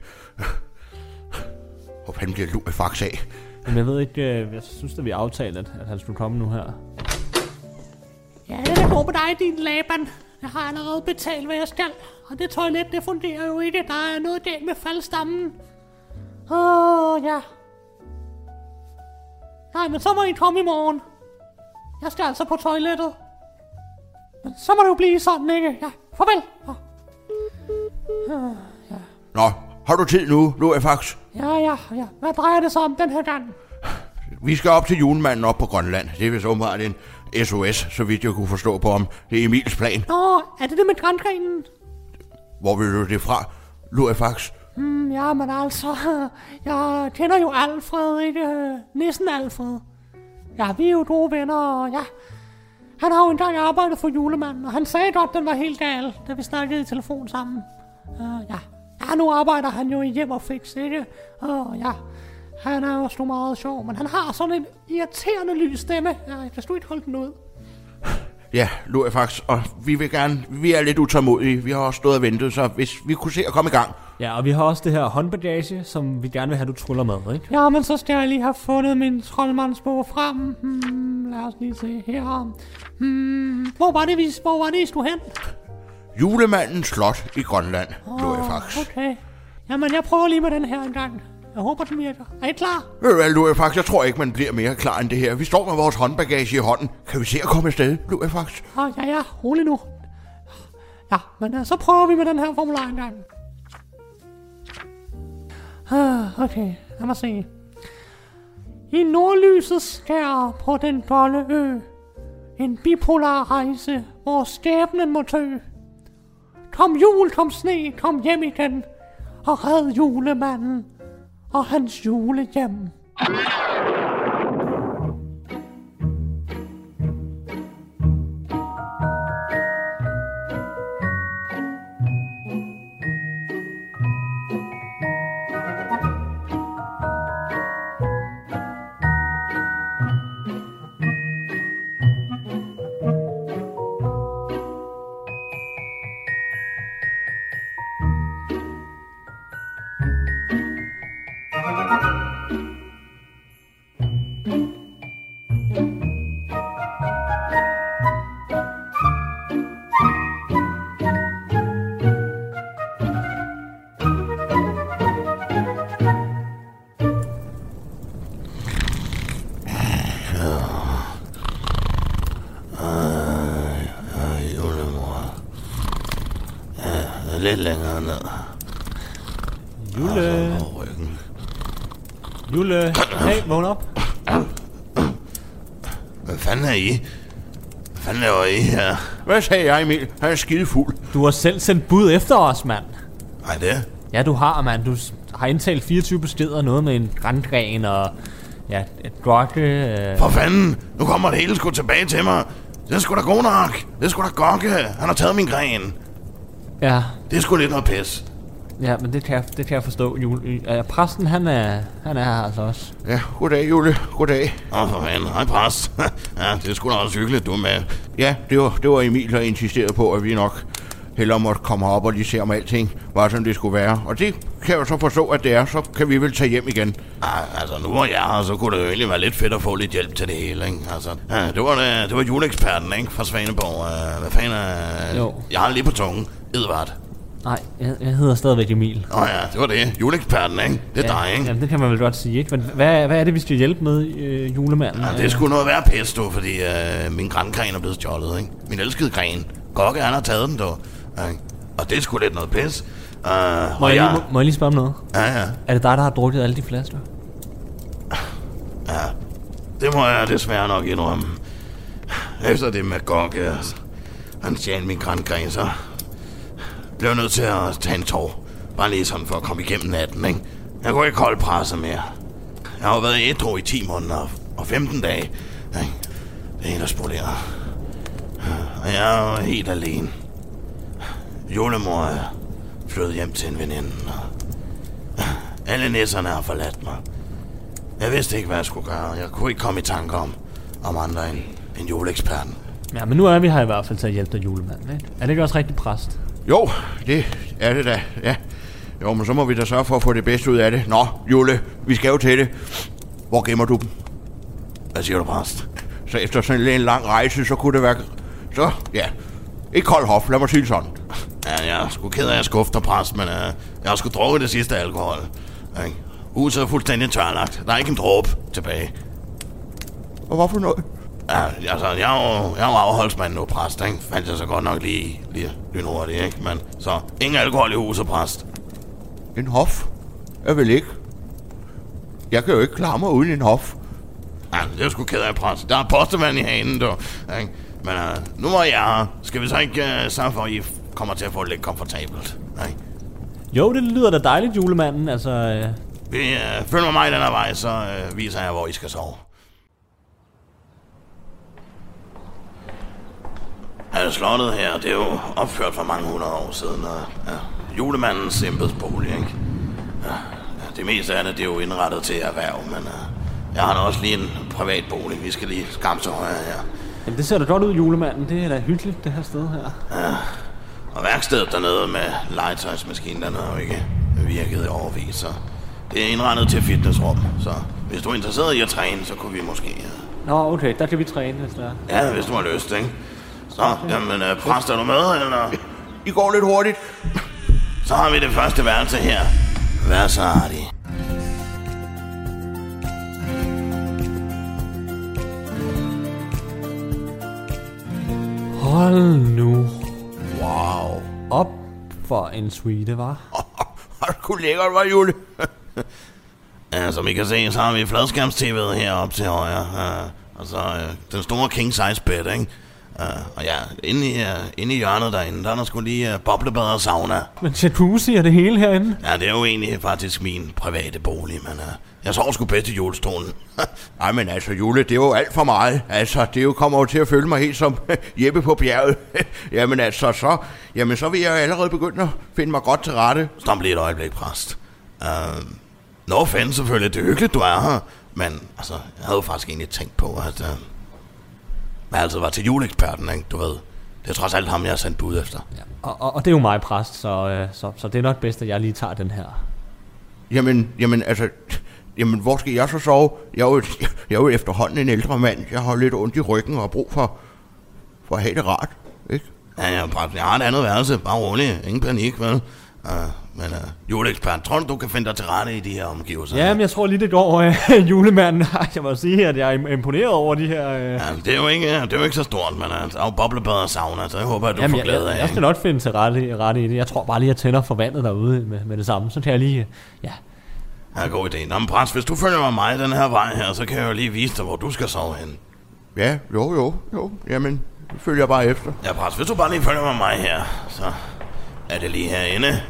Og han bliver lun fax af. Men jeg ved ikke, øh, jeg synes, at vi aftalte, at, at han skulle komme nu her. Ja, det er god på dig, din Laban. Jeg har allerede betalt, hvad jeg skal. Og det toilet, det fungerer jo ikke. Der er noget galt med faldstammen. Åh, oh, ja. Nej, men så må I komme i morgen. Jeg skal altså på toilettet. Men så må det jo blive sådan, ikke? Ja, farvel. Ah, Nå, har du tid nu, nu er fax? Ja, ja, ja. Hvad drejer det sig om den her gang? Vi skal op til julemanden op på Grønland. Det er vist åbenbart en SOS, så vidt jeg kunne forstå på om det er Emils plan. Nå, er det det med grængrenen? Hvor vil du det fra, Lurifax? Hmm, ja, men altså, jeg kender jo Alfred, ikke? Nissen Alfred. Ja, vi er jo gode venner, og ja, han har jo engang arbejdet for julemanden, og han sagde godt, den var helt gal, da vi snakkede i telefon sammen. Uh, ja. Ja, nu arbejder han jo i hjem og fix, ikke? Og ja, han er jo sgu meget sjov, men han har sådan en irriterende lys stemme. Ja, jeg kan sgu ikke holde den ud. Ja, Lurifax, og vi vil gerne, vi er lidt utålmodige. Vi har også stået og ventet, så hvis vi kunne se at komme i gang. Ja, og vi har også det her håndbagage, som vi gerne vil have, du truller med, ikke? Ja, men så skal jeg lige have fundet min troldmandsbog frem. Hmm, lad os lige se her. Hmm, hvor var det, vi, hvor var det, I skulle hen? Julemandens slot i Grønland, Åh, Lurifax. Okay. Jamen, jeg prøver lige med den her en gang. Jeg håber, den virker. Er I klar? Ved du hvad, Lurifax, jeg tror ikke, man bliver mere klar end det her. Vi står med vores håndbagage i hånden. Kan vi se at komme afsted, Lurifax? Oh, ja, ja, rolig nu. Ja, men uh, så prøver vi med den her formular en gang. Ah, okay, lad mig se. I nordlysets skær på den golde ø. En bipolar rejse, hvor skæbnen må tø. Kom jul, kom sne, kom hjem igen. Og red julemanden og hans julehjem. Jule. Jule, hey, vågn op. Hvad fanden er I? Hvad fanden laver I her? Hvad sagde jeg, Emil? Han er skide fuld. Du har selv sendt bud efter os, mand. Nej, det? Ja, du har, mand. Du har indtalt 24 beskeder, noget med en grandgren og ja, et gokke. Øh. For fanden! Nu kommer det hele sgu tilbage til mig. Det er sgu da god nok. Det er sgu da gokke. Han har taget min gren. Ja, Det er sgu lidt noget pis. Ja, men det kan jeg, det kan jeg forstå, Jule. Ja, præsten, han er, han er her altså også. Ja, goddag, Jule. Goddag. Åh, for fanden. Hej, præst. ja, det er sgu da også hyggeligt, du med. Ja, det var, det var Emil, der insisterede på, at vi nok hellere måtte komme op og lige se, om alting var, som det skulle være. Og det kan jeg jo så forstå, at det er. Så kan vi vel tage hjem igen. Ah, altså, nu var jeg her, så kunne det jo egentlig være lidt fedt at få lidt hjælp til det hele, ikke? Altså, ja, det var, det, det var juleeksperten, ikke? Fra Svaneborg. Uh, hvad fanden er... Jo. Jeg har lige på tungen. Edvard. Nej, jeg, jeg hedder stadigvæk Emil. Åh oh, ja, det var det. Juleeksperten, ikke? Det er ja, dig, ikke? Jamen, det kan man vel godt sige, ikke? Men hvad, hvad er det, vi skal hjælpe med, øh, julemanden? Ja, det skulle noget være pest, du, fordi øh, min grangren er blevet stjålet, ikke? Min elskede gren. Gokke, han har taget den, du. Ikke? Og det skulle lidt noget pis. Uh, må, jeg jeg, lige, må, må jeg lige spørge om noget? Ja, ja. Er det dig, der har drukket alle de flasker? Ja, det må jeg desværre nok indrømme. Efter det med Gokke, han stjal min grangren, så blev nødt til at tage en tår. Bare lige sådan for at komme igennem natten, ikke? Jeg kunne ikke holde presset mere. Jeg har været været ædru i 10 måneder og 15 dage. Ikke? Det er helt at. Og jeg er helt alene. Julemor er flyttet hjem til en veninde. Og alle nisserne har forladt mig. Jeg vidste ikke, hvad jeg skulle gøre. Jeg kunne ikke komme i tanke om, om andre end, end juleeksperten. Ja, men nu er vi her i hvert fald til at hjælpe dig, julemanden, ikke? Er det ikke også rigtig præst? Jo, det er det da, ja. Jo, men så må vi da sørge for at få det bedste ud af det. Nå, Jule, vi skal jo til det. Hvor gemmer du dem? Hvad siger du, præst? Så efter sådan en lang rejse, så kunne det være... Så, ja. Ikke kold hof, lad mig sige sådan. Ja, jeg er sgu ked af at skuffe dig, præst, men uh, jeg har sgu drukket det sidste alkohol. Ikke? Huset er fuldstændig tørlagt. Der er ikke en dråbe tilbage. Og hvorfor noget? Ja, altså, jeg er jo, jeg er jo afholdsmand nu, præst, ikke? Fandt jeg så godt nok lige, lige lynhurtigt, ikke? Men så, ingen alkohol i huset, præst. En hof? Jeg vil ikke. Jeg kan jo ikke klare mig uden en hof. Ja, det er sgu ked af, præst. Der er postevand i hanen, du. Ikke? Men uh, nu var jeg. Skal vi så ikke uh, sørge for, at I kommer til at få det lidt komfortabelt? Ikke? Jo, det lyder da dejligt, julemanden. Altså, øh, Vi uh, følger mig den her vej, så uh, viser jeg, hvor I skal sove. Ja, slottet her, det er jo opført for mange hundrede år siden, og ja, julemandens embedsbolig, ikke? Ja, det meste af det, det er jo indrettet til erhverv, men uh, jeg har da også lige en privat bolig. Vi skal lige skamme til højre her. jamen, det ser da godt ud, julemanden. Det er da hyggeligt, det her sted her. Ja, og værkstedet dernede med legetøjsmaskinen, den har jo ikke virket i overvis, så det er indrettet til fitnessrum. Så hvis du er interesseret i at træne, så kunne vi måske... Ja, Nå, okay, der kan vi træne, hvis der er. ja hvis du har lyst, ikke? Så, jamen, øh, præst, er du med, eller? I går lidt hurtigt. Så har vi det første værelse her. Vær så artig. Hold nu Wow. op for en suite, var. Har du kunne lækkert, var Jule? Ja, som I kan se, så har vi fladskærms-tv'et heroppe til højre. Uh, og så uh, den store king size bed, ikke? Uh, og ja, inde i, uh, inde i hjørnet derinde, der er der sgu lige uh, boblebad og sauna. Men jacuzzi er det hele herinde. Ja, det er jo egentlig faktisk min private bolig, men uh, jeg sover sgu bedst i julestolen. Ej, men altså, Jule, det er jo alt for meget. Altså, det jo kommer jo til at føle mig helt som Jeppe på bjerget. jamen altså, så, jamen, så vil jeg allerede begynde at finde mig godt til rette. Stop lige et øjeblik, præst. Uh, no offense selvfølgelig, det er hyggeligt, du er her. Men altså, jeg havde jo faktisk egentlig tænkt på, at uh, jeg altid var til juleeksperten, ikke? Du ved, det er trods alt ham, jeg har sendt bud efter. Ja. Og, og, og det er jo mig, præst, så, øh, så, så det er nok bedst, at jeg lige tager den her. Jamen, jamen, altså, jamen, hvor skal jeg så sove? Jeg er jo, jeg er jo efterhånden en ældre mand. Jeg har lidt ondt i ryggen og har brug for, for at have det rart, ikke? Ja, præst, jeg har et andet værelse, bare rolig, ingen panik, vel? Uh, men uh, juleekspert, tror du, du kan finde dig til rette i de her omgivelser? Ja, men jeg tror lige, det går, øh, julemanden. Jeg må sige, at jeg er im- imponeret over de her... Øh... Ja, det er jo ikke, det er jo ikke så stort, men uh, der er jo boblebad og sauna, så jeg håber, at du Jamen, får jeg, glæde jeg, af. jeg skal nok finde til rette, rette i det. Jeg tror bare lige, at jeg tænder for vandet derude med, med det samme. Så kan jeg lige... Ja, Ja, god idé. Nå, men præst, hvis du følger med mig den her vej her, så kan jeg jo lige vise dig, hvor du skal sove hen. Ja, jo, jo, jo. Jamen, følger jeg bare efter. Ja, præst, hvis du bare lige følger med mig her, så er det lige herinde.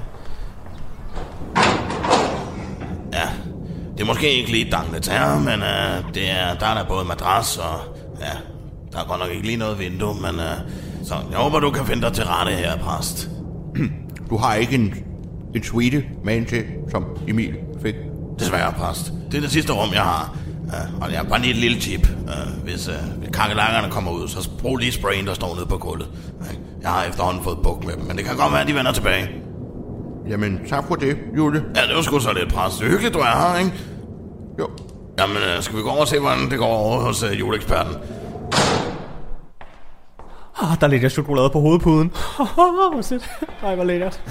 Ja, det er måske ikke lige danklet her, men uh, det er, der er der både madras og... Ja, der er godt nok ikke lige noget vindue, men... Uh, så jeg håber, du kan finde dig til rette her, præst. Du har ikke en, en suite med en til, som Emil fik. Desværre, præst. Det er det sidste rum, jeg har. Uh, og jeg har bare lige et lille tip. Uh, hvis uh, kakelakkerne kommer ud, så brug lige sprayen, der står nede på gulvet. Uh, jeg Jeg har efterhånden fået buk med dem, men det kan godt være, at de vender tilbage. Jamen, tak for det, Jule. Ja, det var sgu så lidt pres. Det er hyggeligt, du er her, ikke? Jo. Jamen, øh, skal vi gå over og se, hvordan det går over hos øh, juleeksperten? Oh, der ligger chokolade på hovedpuden. Hvor sødt. Ej, hvor lækkert.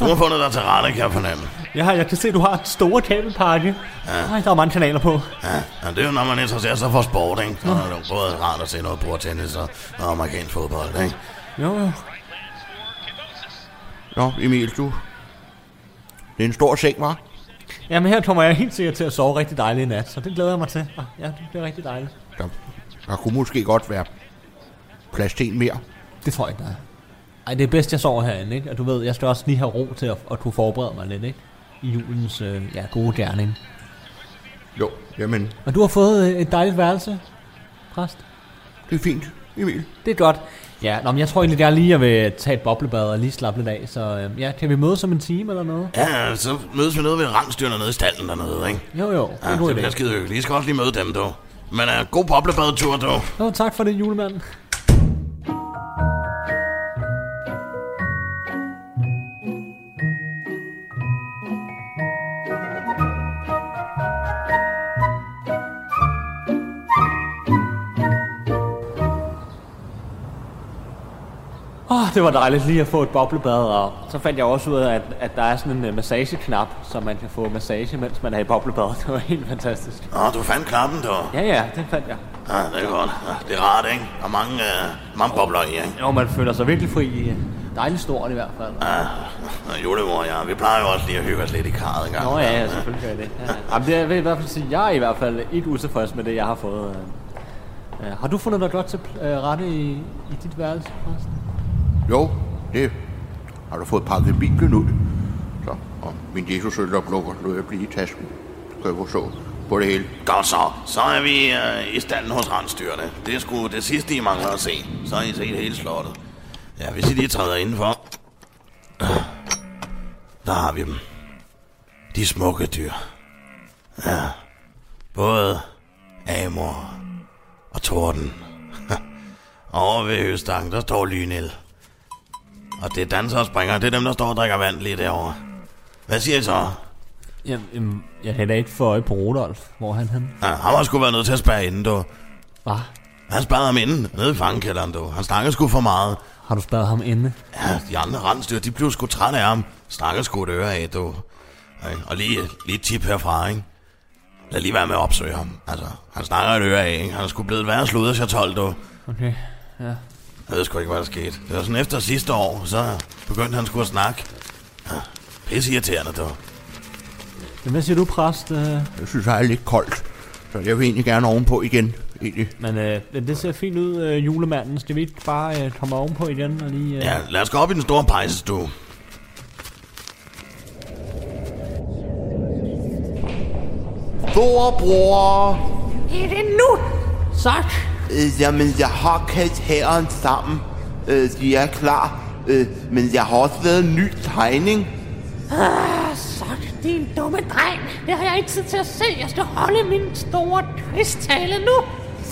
Du har fundet dig til rette, kan jeg fornemme. Ja, jeg kan se, du har store kabelpakke. Ej, der er mange kanaler på. Ja, ja, det er jo, når man interesserer sig for sport, ikke? Så er det jo både rart at se noget bordtennis og noget amerikansk fodbold, ikke? Jo, jo. Nå, Emil, du... Det er en stor seng, var? Jamen her kommer jeg helt sikkert til at sove rigtig dejligt i nat, så det glæder jeg mig til. Ja, det bliver rigtig dejligt. Der, der kunne måske godt være plads til en mere. Det tror jeg ikke, der er. Ej, det er bedst, jeg sover herinde, ikke? Og du ved, jeg skal også lige have ro til at, at kunne forberede mig lidt, ikke? I julens øh, ja, gode gerning. Jo, jamen, Og du har fået øh, et dejligt værelse, præst. det er fint, Emil. Det er godt. Ja, nå, men jeg tror egentlig, jeg lige vil tage et boblebad og lige slappe lidt af. Så øh, ja, kan vi mødes om en time eller noget? Ja, så mødes vi nede ved rangstyrene nede i stallen dernede, ikke? Jo, jo. Det er Ja, en det bliver skide hyggeligt. I skal også lige møde dem, du. Men uh, god boblebadetur, du. Nå, tak for det, julemand. Det var dejligt lige at få et boblebad, og så fandt jeg også ud af, at, at der er sådan en uh, massageknap, så man kan få massage, mens man er i boblebad. Det var helt fantastisk. Nå, du fandt knappen, du. Ja, ja, det fandt jeg. Ja, det er godt. Ja, det er rart, ikke? Der er mange, uh, mange bobler i, ikke? Jo, man føler sig virkelig fri. Dejligt stort i hvert fald. Ja, julemor jeg, vi plejer jo også lige at hygge os lidt i karret en gang. Nå ja, ja, selvfølgelig gør jeg det. Ja. Jamen, det er, jeg vil i hvert fald sige, jeg er i hvert fald ikke utilfreds med det, jeg har fået. øh. Ja, har du fundet dig godt til øh, rette i, i dit værelse, forresten? Jo, det har du fået pakket Bibelen ud. Så, og min Jesus øloplukker lå jeg blive i tasken. Skal jeg så på det hele. Godt så. Så er vi øh, i standen hos rensdyrene. Det er sgu det sidste, I mangler at se. Så har I set hele slottet. Ja, hvis I lige træder indenfor. Der har vi dem. De smukke dyr. Ja. Både Amor og Torden. Over ved høstangen, der står Lynel. Og det er danser og springer, det er dem, der står og drikker vand lige derovre. Hvad siger I så? Jamen, jamen, jeg havde da ikke for øje på Rudolf, hvor er han han. Ja, han var sgu været nødt til at spærre inden, du. Hvad? Han sparede ham inden, nede i fangekælderen, du. Han snakkede sgu for meget. Har du spadet ham inde? Ja, de andre rensdyr, de blev sgu trætte af ham. Snakkede sgu et øre af, du. Og lige, lige tip herfra, ikke? Lad lige være med at opsøge ham. Altså, han snakker et øre af, ikke? Han er sgu blevet værre sludder, jeg 12, du. Okay, ja. Jeg ved sgu ikke, hvad der skete. Det var sådan efter sidste år, så begyndte han sgu at snakke. Ja, pisse irriterende, du. Men hvad siger du, præst? Øh, Jeg synes, det er lidt koldt. Så jeg vil egentlig gerne ovenpå igen. Egentlig. men øh, det ser fint ud, øh, julemanden. Skal vi ikke bare øh, komme ovenpå igen og lige... Øh... Ja, lad os gå op i den store pejsestue. Storebror! Er det nu? Så. Øh, jamen, jeg har kaldt herren sammen. Øh, de er klar. Øh, men jeg har også lavet en ny tegning. Ah, så din dumme dreng. Det har jeg ikke tid til at se. Jeg skal holde min store tristtale nu.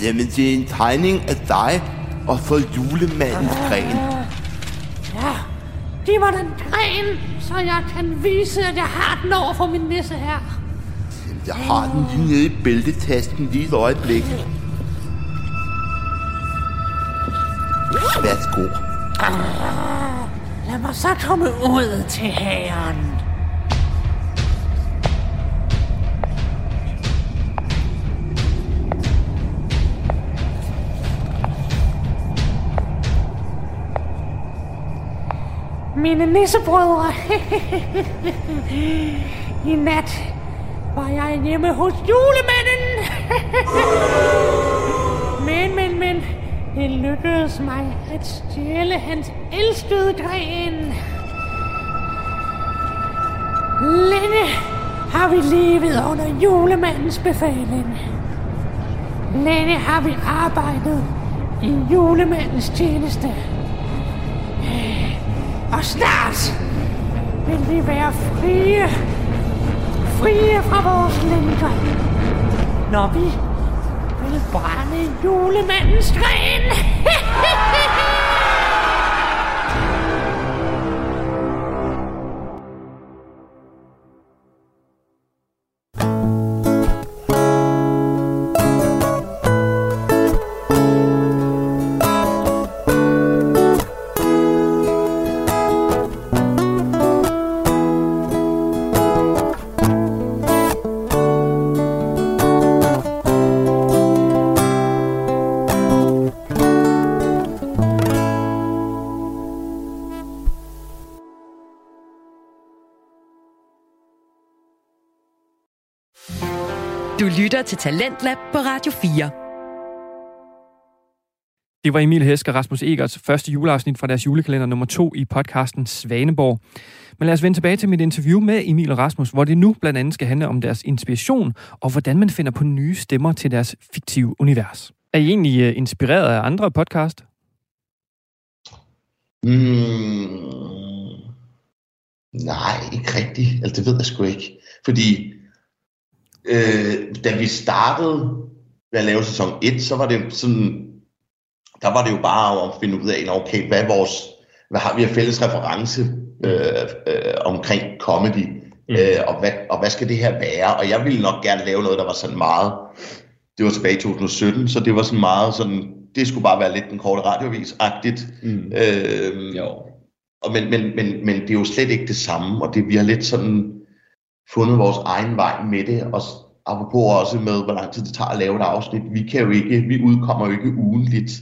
Jamen, det er en tegning af dig og for julemandens gren. Ja, giv mig den gren, så jeg kan vise, at jeg har den over for min nisse her. Jeg har den lige nede i bæltetasken lige et øjeblik. Værsgo. Ah, lad mig så komme ud til herren. Mine nissebrødre. I nat var jeg hjemme hos julemanden. men, men, men. Det lykkedes mig at stjæle hans elskede gren. Længe har vi levet under julemandens befaling. Længe har vi arbejdet i julemandens tjeneste. Og snart vil vi være frie. Frie fra vores lænker. Når vi brænde julemandens gren. lytter til Talentlab på Radio 4. Det var Emil Hesk og Rasmus Egerts første juleafsnit fra deres julekalender nummer to i podcasten Svaneborg. Men lad os vende tilbage til mit interview med Emil og Rasmus, hvor det nu blandt andet skal handle om deres inspiration og hvordan man finder på nye stemmer til deres fiktive univers. Er I egentlig øh, inspireret af andre podcast? Mm, nej, ikke rigtigt. Altså, det ved jeg sgu ikke. Fordi øh, da vi startede med at lave sæson 1, så var det sådan, der var det jo bare at finde ud af, okay, hvad vores, hvad har vi af fælles reference øh, øh, omkring comedy, mm. øh, og, hvad, og hvad skal det her være? Og jeg ville nok gerne lave noget, der var sådan meget, det var tilbage i 2017, så det var sådan meget sådan, det skulle bare være lidt den korte radiovis-agtigt. Mm. Øh, Jo. og men, men, men, men det er jo slet ikke det samme, og det, vi har lidt sådan fundet vores egen vej med det, og apropos også med, hvor lang tid det tager at lave et afsnit. Vi kan jo ikke, vi udkommer jo ikke ugenligt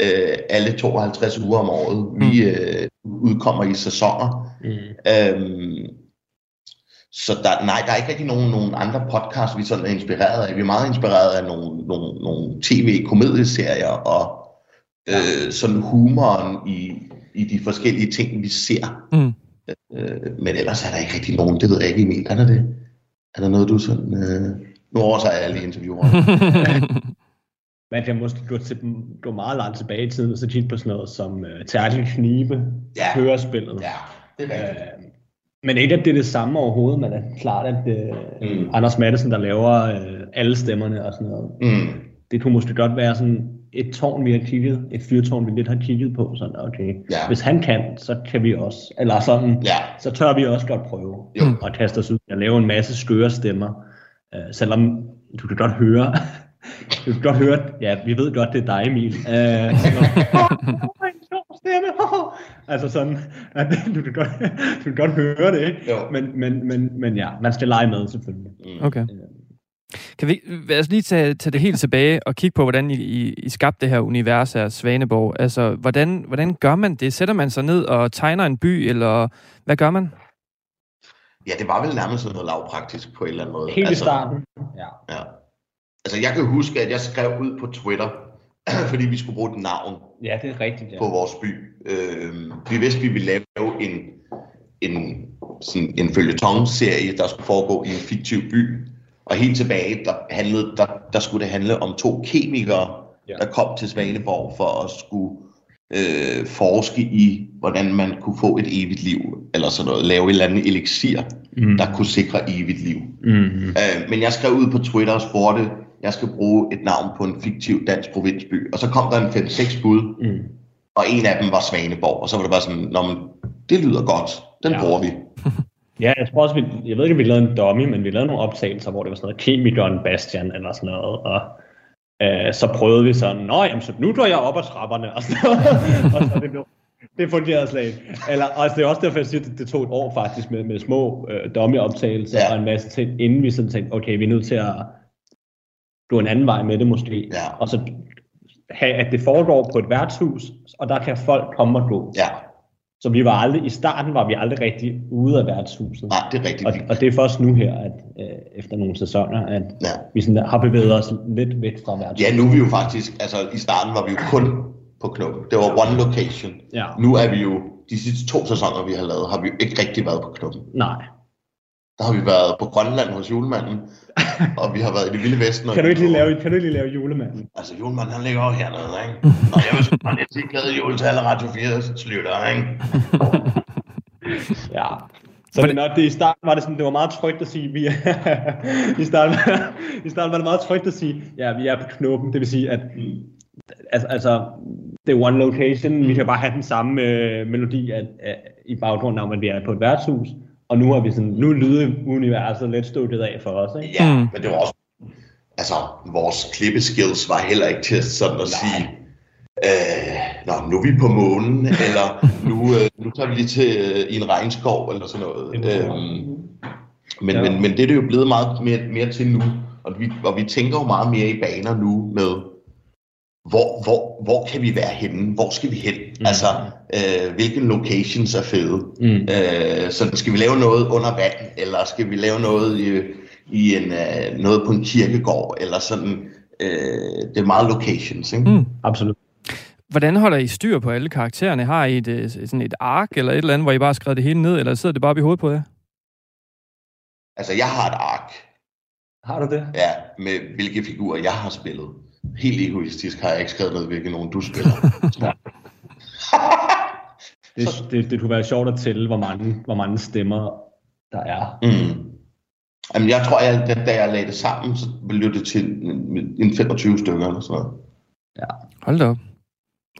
øh, alle 52 uger om året. Vi øh, udkommer i sæsoner. Mm. Øhm, så der, nej, der er ikke rigtig nogen, nogen andre podcasts, vi sådan er inspireret af. Vi er meget inspireret af nogle, nogle, nogle tv-komedieserier og øh, sådan humoren i, i de forskellige ting, vi ser. Mm. Øh, men ellers er der ikke rigtig nogen, det ved jeg ikke, Emil. Er der det? Er der noget, du sådan... Øh... Nu overtager jeg lige intervieweren. Man kan måske gå, til, gå meget langt tilbage i tiden, og så kigge på sådan noget som uh, Terkel Knibe, Ja. hørespillet. ja, det er rigtigt. Øh, men ikke, at det er det samme overhovedet, men det er klart, at uh, Mm. Anders Madsen, der laver uh, alle stemmerne og sådan noget, Mm. det kunne måske godt være sådan et tårn, vi har kigget, et fyrtårn, vi lidt har kigget på, sådan, okay, Ja. hvis han kan, så kan vi også, eller sådan, Ja, så tør vi også godt prøve Jo. at kaste os ud og lave en masse skøre stemmer, uh, selvom du kan godt høre, du kan godt høre, ja, vi ved godt, det er dig, Emil. Stemme. altså sådan, at du kan, godt, du kan godt høre det, ikke? Jo. Men, men, men, men ja, man skal lege med selvfølgelig. Okay. Kan vi lad os lige tage, tage det helt tilbage og kigge på, hvordan I, I, I skabte det her univers af Svaneborg? Altså, hvordan, hvordan gør man det? Sætter man sig ned og tegner en by, eller hvad gør man? ja, det var vel nærmest sådan noget lavpraktisk på en eller anden måde. Helt i starten. Ja. Ja. Altså, jeg kan huske, at jeg skrev ud på Twitter, fordi vi skulle bruge et navn ja, det er rigtigt. Ja. på vores by. Øh, vi vidste, at vi ville lave en, en, sådan en følgetong-serie, der skulle foregå i en fiktiv by. Og helt tilbage, der, handlede, der, der skulle det handle om to kemikere, Ja. der kom til Svaneborg for at skulle øh, forske i, hvordan man kunne få et evigt liv, eller sådan noget, lave et eller andet elixir, Mm. der kunne sikre evigt liv. Mm. Øh, men jeg skrev ud på Twitter og spurgte, jeg skal bruge et navn på en fiktiv dansk provinsby. Og så kom der en 5-6 bud, Mm. og en af dem var Svaneborg. Og så var det bare sådan, Nå, men, det lyder godt, den ja. bruger vi. Ja, jeg tror også, vi, jeg ved ikke, om vi lavede en dummy, men vi lavede nogle optagelser, hvor det var sådan noget kemikeren Bastian eller sådan noget, og øh, så prøvede vi sådan, nå jamen, så nu går jeg op ad trapperne, og så, og så det blev, det fungerede slet ikke. Eller, og det er også derfor, jeg siger, at det, tog et år faktisk med, med små øh, dummy-optagelser. Ja. og en masse ting, inden vi sådan tænkte, okay, vi er nødt til at gå en anden vej med det måske, Ja. og så have, at det foregår på et værtshus, og der kan folk komme og gå. Ja, Så vi var aldrig, i starten var vi aldrig rigtig ude af værtshuset. nej, det er rigtigt. Og, og det er først nu her, at øh, efter nogle sæsoner, at Ja. vi sådan har bevæget os lidt væk fra værtshuset. ja, nu er vi jo faktisk, altså i starten var vi jo kun på knuppen. Det var one location. Ja. Nu er vi jo, de sidste to sæsoner, vi har lavet, har vi jo ikke rigtig været på knuppen. Nej. Der har vi været på Grønland hos julemanden, og vi har været i det vilde vesten. og- Kan du ikke lige lave, kan du ikke lige lave julemanden? Altså, julemanden, han ligger jo hernede, ikke? Og jeg vil bare lidt sige jul til alle Radio 4 slutter, ikke? Ja. Så det, når det, i starten var det sådan, det var meget trygt at sige, vi er, i, starten, i starten var det meget trygt at sige, ja, vi er på knuppen, det vil sige, at altså, altså det er one location, vi kan bare have den samme øh, melodi at, at, i baggrunden om, at vi er på et værtshus, og nu har vi sådan, nu lyder universet lidt stået af for os, ikke? Ja, Mm. men det var også... Altså, vores klippeskills var heller ikke til sådan at sige... Øh, Nå, nu er vi på månen, eller nu, øh, nu tager vi lige til øh, i en regnskov, eller sådan noget. Øhm, men, Ja. men, men det er det jo blevet meget mere, mere til nu, og vi, og vi tænker jo meget mere i baner nu med, hvor, hvor, hvor kan vi være henne? Hvor skal vi hen? Mm. Altså, øh, hvilke locations er fede? Mm. Øh, så skal vi lave noget under vand, eller skal vi lave noget i, i en, øh, noget på en kirkegård, eller sådan. Øh, det er meget locations, ikke? Mm. Absolut. Hvordan holder I styr på alle karaktererne? Har I et, øh, sådan et ark eller et eller andet, hvor I bare har skrevet det hele ned, eller sidder det bare op i hovedet på jer? Altså, jeg har et ark, Har du det? ja, med hvilke figurer jeg har spillet. Helt egoistisk har jeg ikke skrevet noget, hvilke nogen du spiller. Det, det, det kunne være sjovt at tælle, hvor mange, hvor mange stemmer der er. Mm. Jamen, jeg tror, at da, da jeg lagde det sammen, så blev det til en, en 25 stykker eller sådan noget. Hold da op.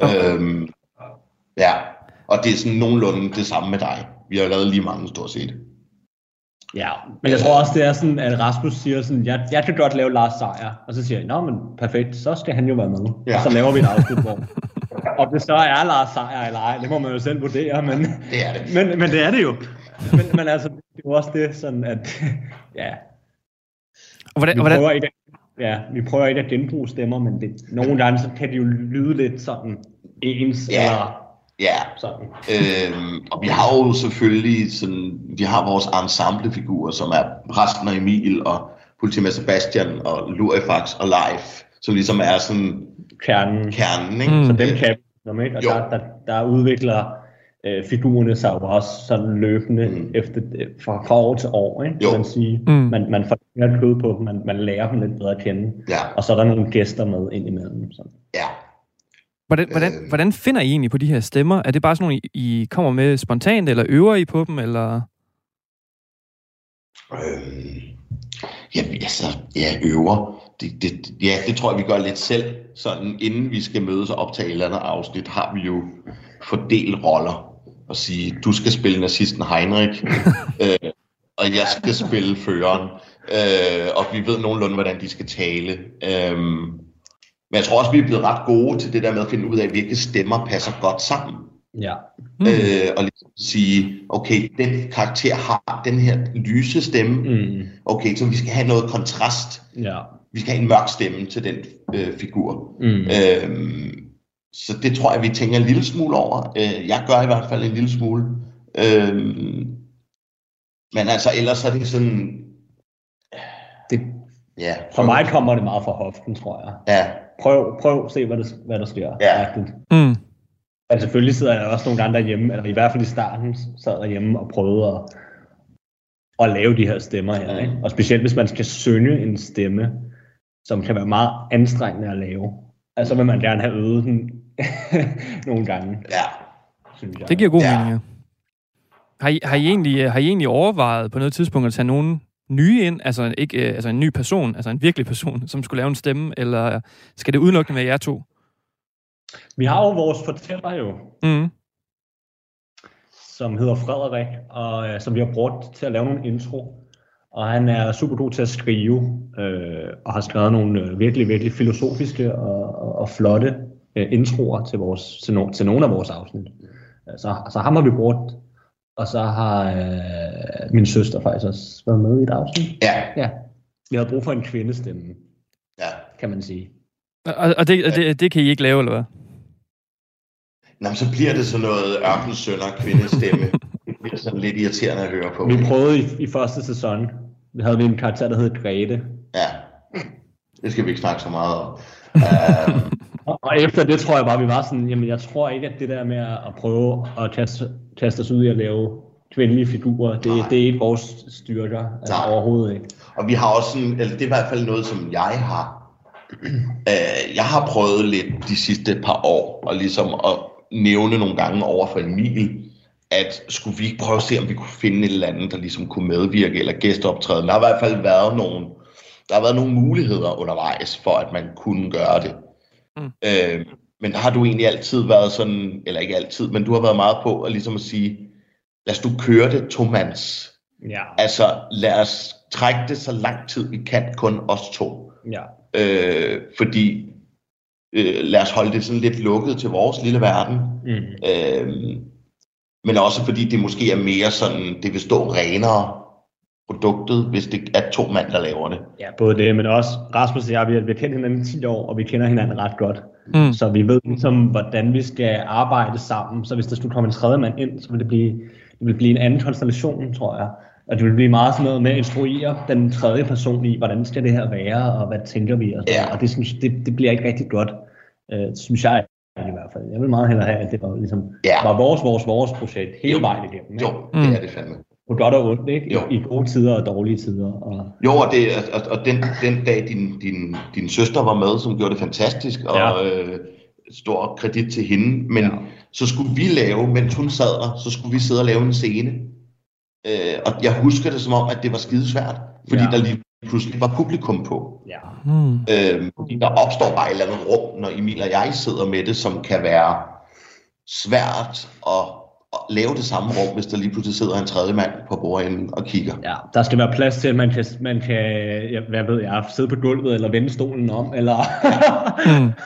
Øhm, ja, og det er sådan nogenlunde det samme med dig. Vi har lavet lige mange, stort set. Ja, men jeg tror også, det er sådan, at Rasmus siger sådan, jeg, jeg kan godt lave Lars Seier. Og så siger jeg, nå, men perfekt, så skal han jo være med. Ja. Og så laver vi et afsnit, hvor... Om det så er Lars Seier eller ej, det må man jo selv vurdere, men, Det er det. men, men det er det jo. Men, men altså, det er jo også det sådan, at ja, Og hvordan, vi hvordan, prøver ikke at, ja, vi prøver ikke at genbruge stemmer, men det, nogle gange så kan de jo lyde lidt sådan ens, Ja. eller Ja, sådan. øhm, og vi har jo selvfølgelig sådan, vi har vores ensemblefigurer, som er præsten og Emil og politimester Sebastian og Lurifax og Leif, som ligesom er sådan Kernen. kernen, ikke? Mm. Så dem kan ikke? Og Jo. der, der, der udvikler øh, figurerne sig jo også sådan løbende Mm. efter, øh, fra, fra år til år, ikke? Jo. Kan man sige. Mm. Man, man får mere kød på dem, man, man lærer dem lidt bedre at kende. Ja, Og så er der nogle gæster med ind imellem. Så. ja. Hvordan, hvordan, Øh. hvordan finder I egentlig på de her stemmer? Er det bare sådan nogle, I, kommer med spontant, eller øver I på dem, eller... Øhm, ja, altså, ja, øver. Det, det, ja, det tror jeg, vi gør lidt selv. Sådan, inden vi skal mødes og optage et eller andet afsnit, har vi jo fordelt roller og sige, du skal spille nazisten Heinrich, øh, og jeg skal spille føreren. Øh, og vi ved nogenlunde, hvordan de skal tale. Øhm, men jeg tror også, vi er blevet ret gode til det der med at finde ud af, hvilke stemmer passer godt sammen. Ja. Mm. Øh, og ligesom sige, okay, den karakter har den her lyse stemme. Mm. Okay, så vi skal have noget kontrast. Ja. Vi skal have en mørk stemme til den øh, figur. Mm. Øhm, så det tror jeg, vi tænker en lille smule over. Øh, jeg gør i hvert fald en lille smule. Øhm, men altså, ellers er det sådan... Det, Ja, for mig kommer det meget fra hoften, tror jeg. Ja, Prøv, prøv at se, hvad, det, hvad der sker. Ja. Mm. Men selvfølgelig sidder jeg også nogle gange derhjemme, eller i hvert fald i starten sad jeg derhjemme og prøvede at, at lave de her stemmer her. Ikke? Og specielt hvis man skal synge en stemme, som kan være meget anstrengende at lave. Altså vil man gerne have øvet den nogle gange, ja. synes jeg. Det giver god Ja. mening, ja. Har I, har, I egentlig, har I egentlig overvejet på noget tidspunkt at tage nogen nye ind, altså ikke øh, altså en ny person, altså en virkelig person, som skulle lave en stemme, eller skal det udelukkende være jer to? Vi har jo vores fortæller jo, Mm. som hedder Frederik, og øh, som vi har brugt til at lave nogle intro. Og han er super god til at skrive, øh, og har skrevet nogle øh, virkelig, virkelig filosofiske og, og, og flotte øh, introer til, vores, til, no, til nogle af vores afsnit. Så, så ham har vi brugt, og så har øh, min søster faktisk også været med i et afsnit. Ja, Ja. Vi havde brug for en kvindestemme, ja. kan man sige. Og, og det, det, det kan I ikke lave, eller hvad? Nå, så bliver det sådan noget ørkensønder kvindestemme. det bliver sådan lidt irriterende at høre på. Vi prøvede i, i første sæson, der havde vi en karakter, der hed Grete, Ja, det skal vi ikke snakke så meget om. Uh, Og og efter det tror jeg bare, vi var sådan, jamen jeg tror ikke, at det der med at prøve at kaste, kaste os ud i at lave kvindelige figurer, det, Nej. det er ikke vores styrker altså Nej. overhovedet ikke. og vi har også sådan, eller det er i hvert fald noget, som jeg har. Uh, jeg har prøvet lidt de sidste par år, og ligesom at nævne nogle gange over for Emil, at skulle vi ikke prøve at se, om vi kunne finde et eller andet, der ligesom kunne medvirke, eller gæsteoptræde. Der har i hvert fald været nogle, der har været nogle muligheder undervejs, for at man kunne gøre det. Mm. Øh, men har du egentlig altid været sådan, eller ikke altid, men du har været meget på at ligesom at sige, lad os du køre det tomands. Ja. Altså lad os trække det så lang tid vi kan, kun os to. ja. Øh, fordi øh, lad os holde det sådan lidt lukket til vores lille verden. Mm. Øh, men også fordi det måske er mere sådan, det vil stå renere produktet, hvis det er to mand, der laver det. ja, både det, men også Rasmus og jeg, vi har, vi har kendt hinanden i 10 år, og vi kender hinanden ret godt. Mm. Så vi ved ligesom, hvordan vi skal arbejde sammen. Så hvis der skulle komme en tredje mand ind, så vil det blive, det vil blive en anden konstellation, tror jeg. Og det vil blive meget sådan noget med at instruere den tredje person i, hvordan skal det her være, og hvad tænker vi, og, Ja. og det, synes, det, det bliver ikke rigtig godt, øh, synes jeg i hvert fald. Jeg vil meget hellere have, at det var, ligesom, Ja. var vores, vores, vores projekt hele Jo. vejen igennem. Ikke? Jo, det er det fandme. På godt og ondt, ikke? Jo. I, gode tider og dårlige tider. Og, Jo, og, det, og, og den, den dag din, din, din søster var med, som gjorde det fantastisk, og Ja. øh, stor kredit til hende, men Ja. så skulle vi lave, mens hun sad der, så skulle vi sidde og lave en scene. Øh, og jeg husker det som om, at det var skidesvært, fordi Ja. der lige pludselig var publikum på. ja. Hmm. Øh, fordi der opstår bare et eller andet rum, når Emil og jeg sidder med det, som kan være svært at lave det samme rum, hvis der lige pludselig sidder en tredje mand på bordenden og kigger. ja, der skal være plads til, at man kan, man kan ja, hvad ved jeg, sidde på gulvet, eller vende stolen om, eller Hmm.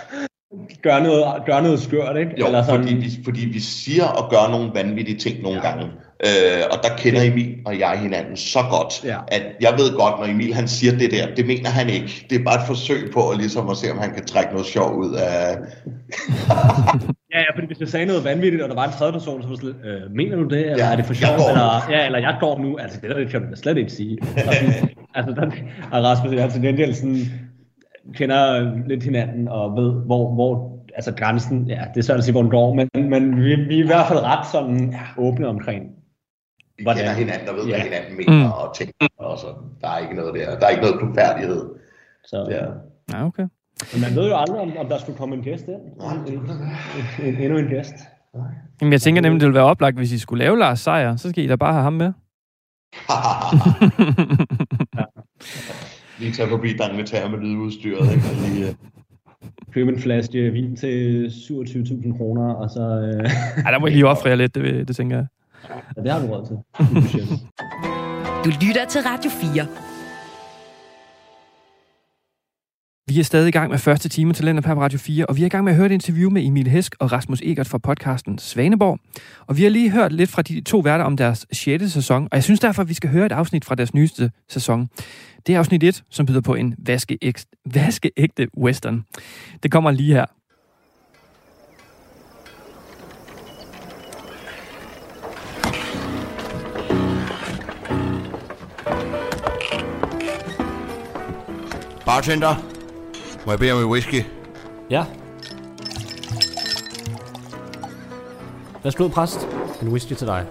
gøre, noget, gøre noget skørt, ikke? Jo, eller fordi, vi, fordi vi siger og gør nogle vanvittige ting nogle ja. gange. Øh, og der kender Emil og jeg hinanden så godt, Ja. at jeg ved godt, når Emil han siger det der, det mener han ikke. Det er bare et forsøg på at, ligesom at se, om han kan trække noget sjov ud af... Fordi hvis jeg sagde noget vanvittigt, og der var en tredje person, så var sådan, øh, mener du det, eller Ja, er det for jeg sjovt, går eller, ja, eller jeg går nu, altså det der det kan man slet ikke sige. Sådan, altså, der, og Rasmus og jeg til gengæld sådan, kender lidt hinanden, og ved, hvor, hvor altså grænsen, ja, det er svært at sige, hvor den går, men, men vi, vi er i hvert fald ret sådan åbne omkring, Vi kender hinanden og ved, hvad Ja. hinanden mener Mm. og tænker. Og så. Der er ikke noget der. Der er ikke noget blufærdighed. Så, Ja. Ja, okay. Men man ved jo aldrig, om, om der skulle komme en gæst ind. En, en, en, endnu en gæst. Jamen, jeg tænker nemlig, det ville være oplagt, hvis I skulle lave Lars Seier, så skal I da bare have ham med. lige tage forbi Dangletær med lydudstyret. Ikke? Og lige, øh, Købe en flaske vin til 27.000 kroner, og så... Øh, Ej, der må I lige ofre jer lidt, det, det tænker jeg. ja, det har du råd til. Du lytter til Radio 4. Vi er stadig i gang med første time til Lænder på Radio 4, og vi er i gang med at høre et interview med Emil Hesk og Rasmus Egert fra podcasten Svaneborg. Og vi har lige hørt lidt fra de to værter om deres 6. sæson, og jeg synes derfor, at vi skal høre et afsnit fra deres nyeste sæson. Det er afsnit 1, som byder på en vaskeægte, vaskeægte western. Det kommer lige her. Bartender, må jeg bede om en whisky? Ja. Værsgo, præst. En whisky til dig.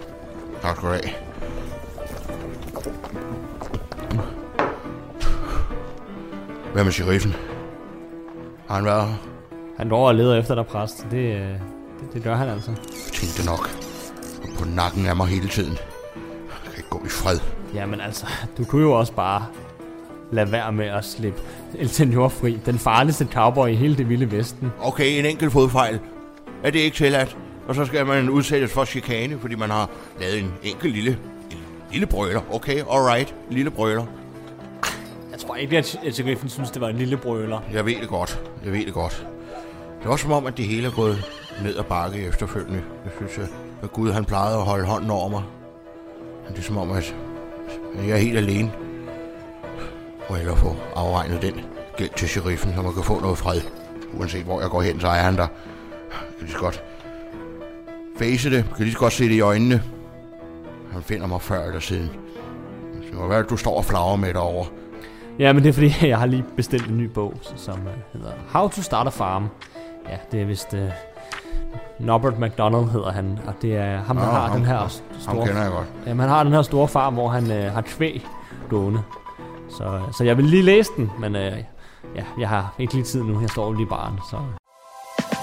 Tak skal du have. Hvad med sheriffen? Har han været her? Han går og leder efter dig, præst. Det, øh, det, det gør han altså. Jeg tænkte nok. Og på nakken af mig hele tiden. Jeg kan ikke gå i fred. Jamen altså, du kunne jo også bare lade være med at slippe El Senor fri. Den farligste cowboy i hele det vilde vesten. Okay, en enkelt fodfejl. Er det ikke tilladt? Og så skal man udsættes for chikane, fordi man har lavet en enkelt lille, en lille brøler. Okay, alright, lille brøler. Jeg tror ikke, at at sheriffen synes, det var en lille brøler. Jeg ved det godt. Jeg ved det godt. Det er også som om, at det hele er gået ned ad bakke efterfølgende. Jeg synes, at, at Gud han plejede at holde hånden over mig. Men det er som om, at jeg er helt alene. Må jeg hellere få afregnet den gæld til sheriffen, så man kan få noget fred. Uanset hvor jeg går hen, så er han der. Jeg kan lige så godt face det. Jeg kan lige så godt se det i øjnene. Han finder mig før eller siden. Det må være, at du står og flager med derovre. Ja, men det er fordi, jeg har lige bestilt en ny bog, som uh, hedder How to Start a Farm. Ja, det er vist... Uh, Norbert McDonald hedder han, og det er ham, der Nå, har ham- den her ham- st- Ham store... kender jeg godt. Jamen, han har den her store farm, hvor han uh, har kvæg gående. Så, så jeg vil lige læse den, men uh, ja, jeg har ikke lige tid nu. Jeg står lige i baren, så...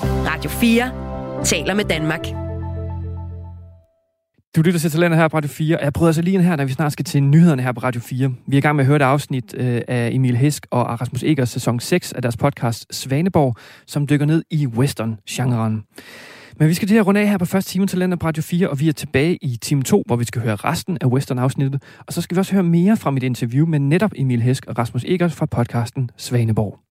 Radio 4 taler med Danmark. Du lytter til Talenter her på Radio 4, og jeg bryder altså lige ind her, da vi snart skal til nyhederne her på Radio 4. Vi er i gang med at høre et afsnit øh, af Emil Hesk og Rasmus Egers sæson 6 af deres podcast Svaneborg, som dykker ned i western-genren. Men vi skal til at runde af her på første time til Talenter på Radio 4, og vi er tilbage i time 2, hvor vi skal høre resten af western-afsnittet. Og så skal vi også høre mere fra mit interview med netop Emil Hesk og Rasmus Egers fra podcasten Svaneborg.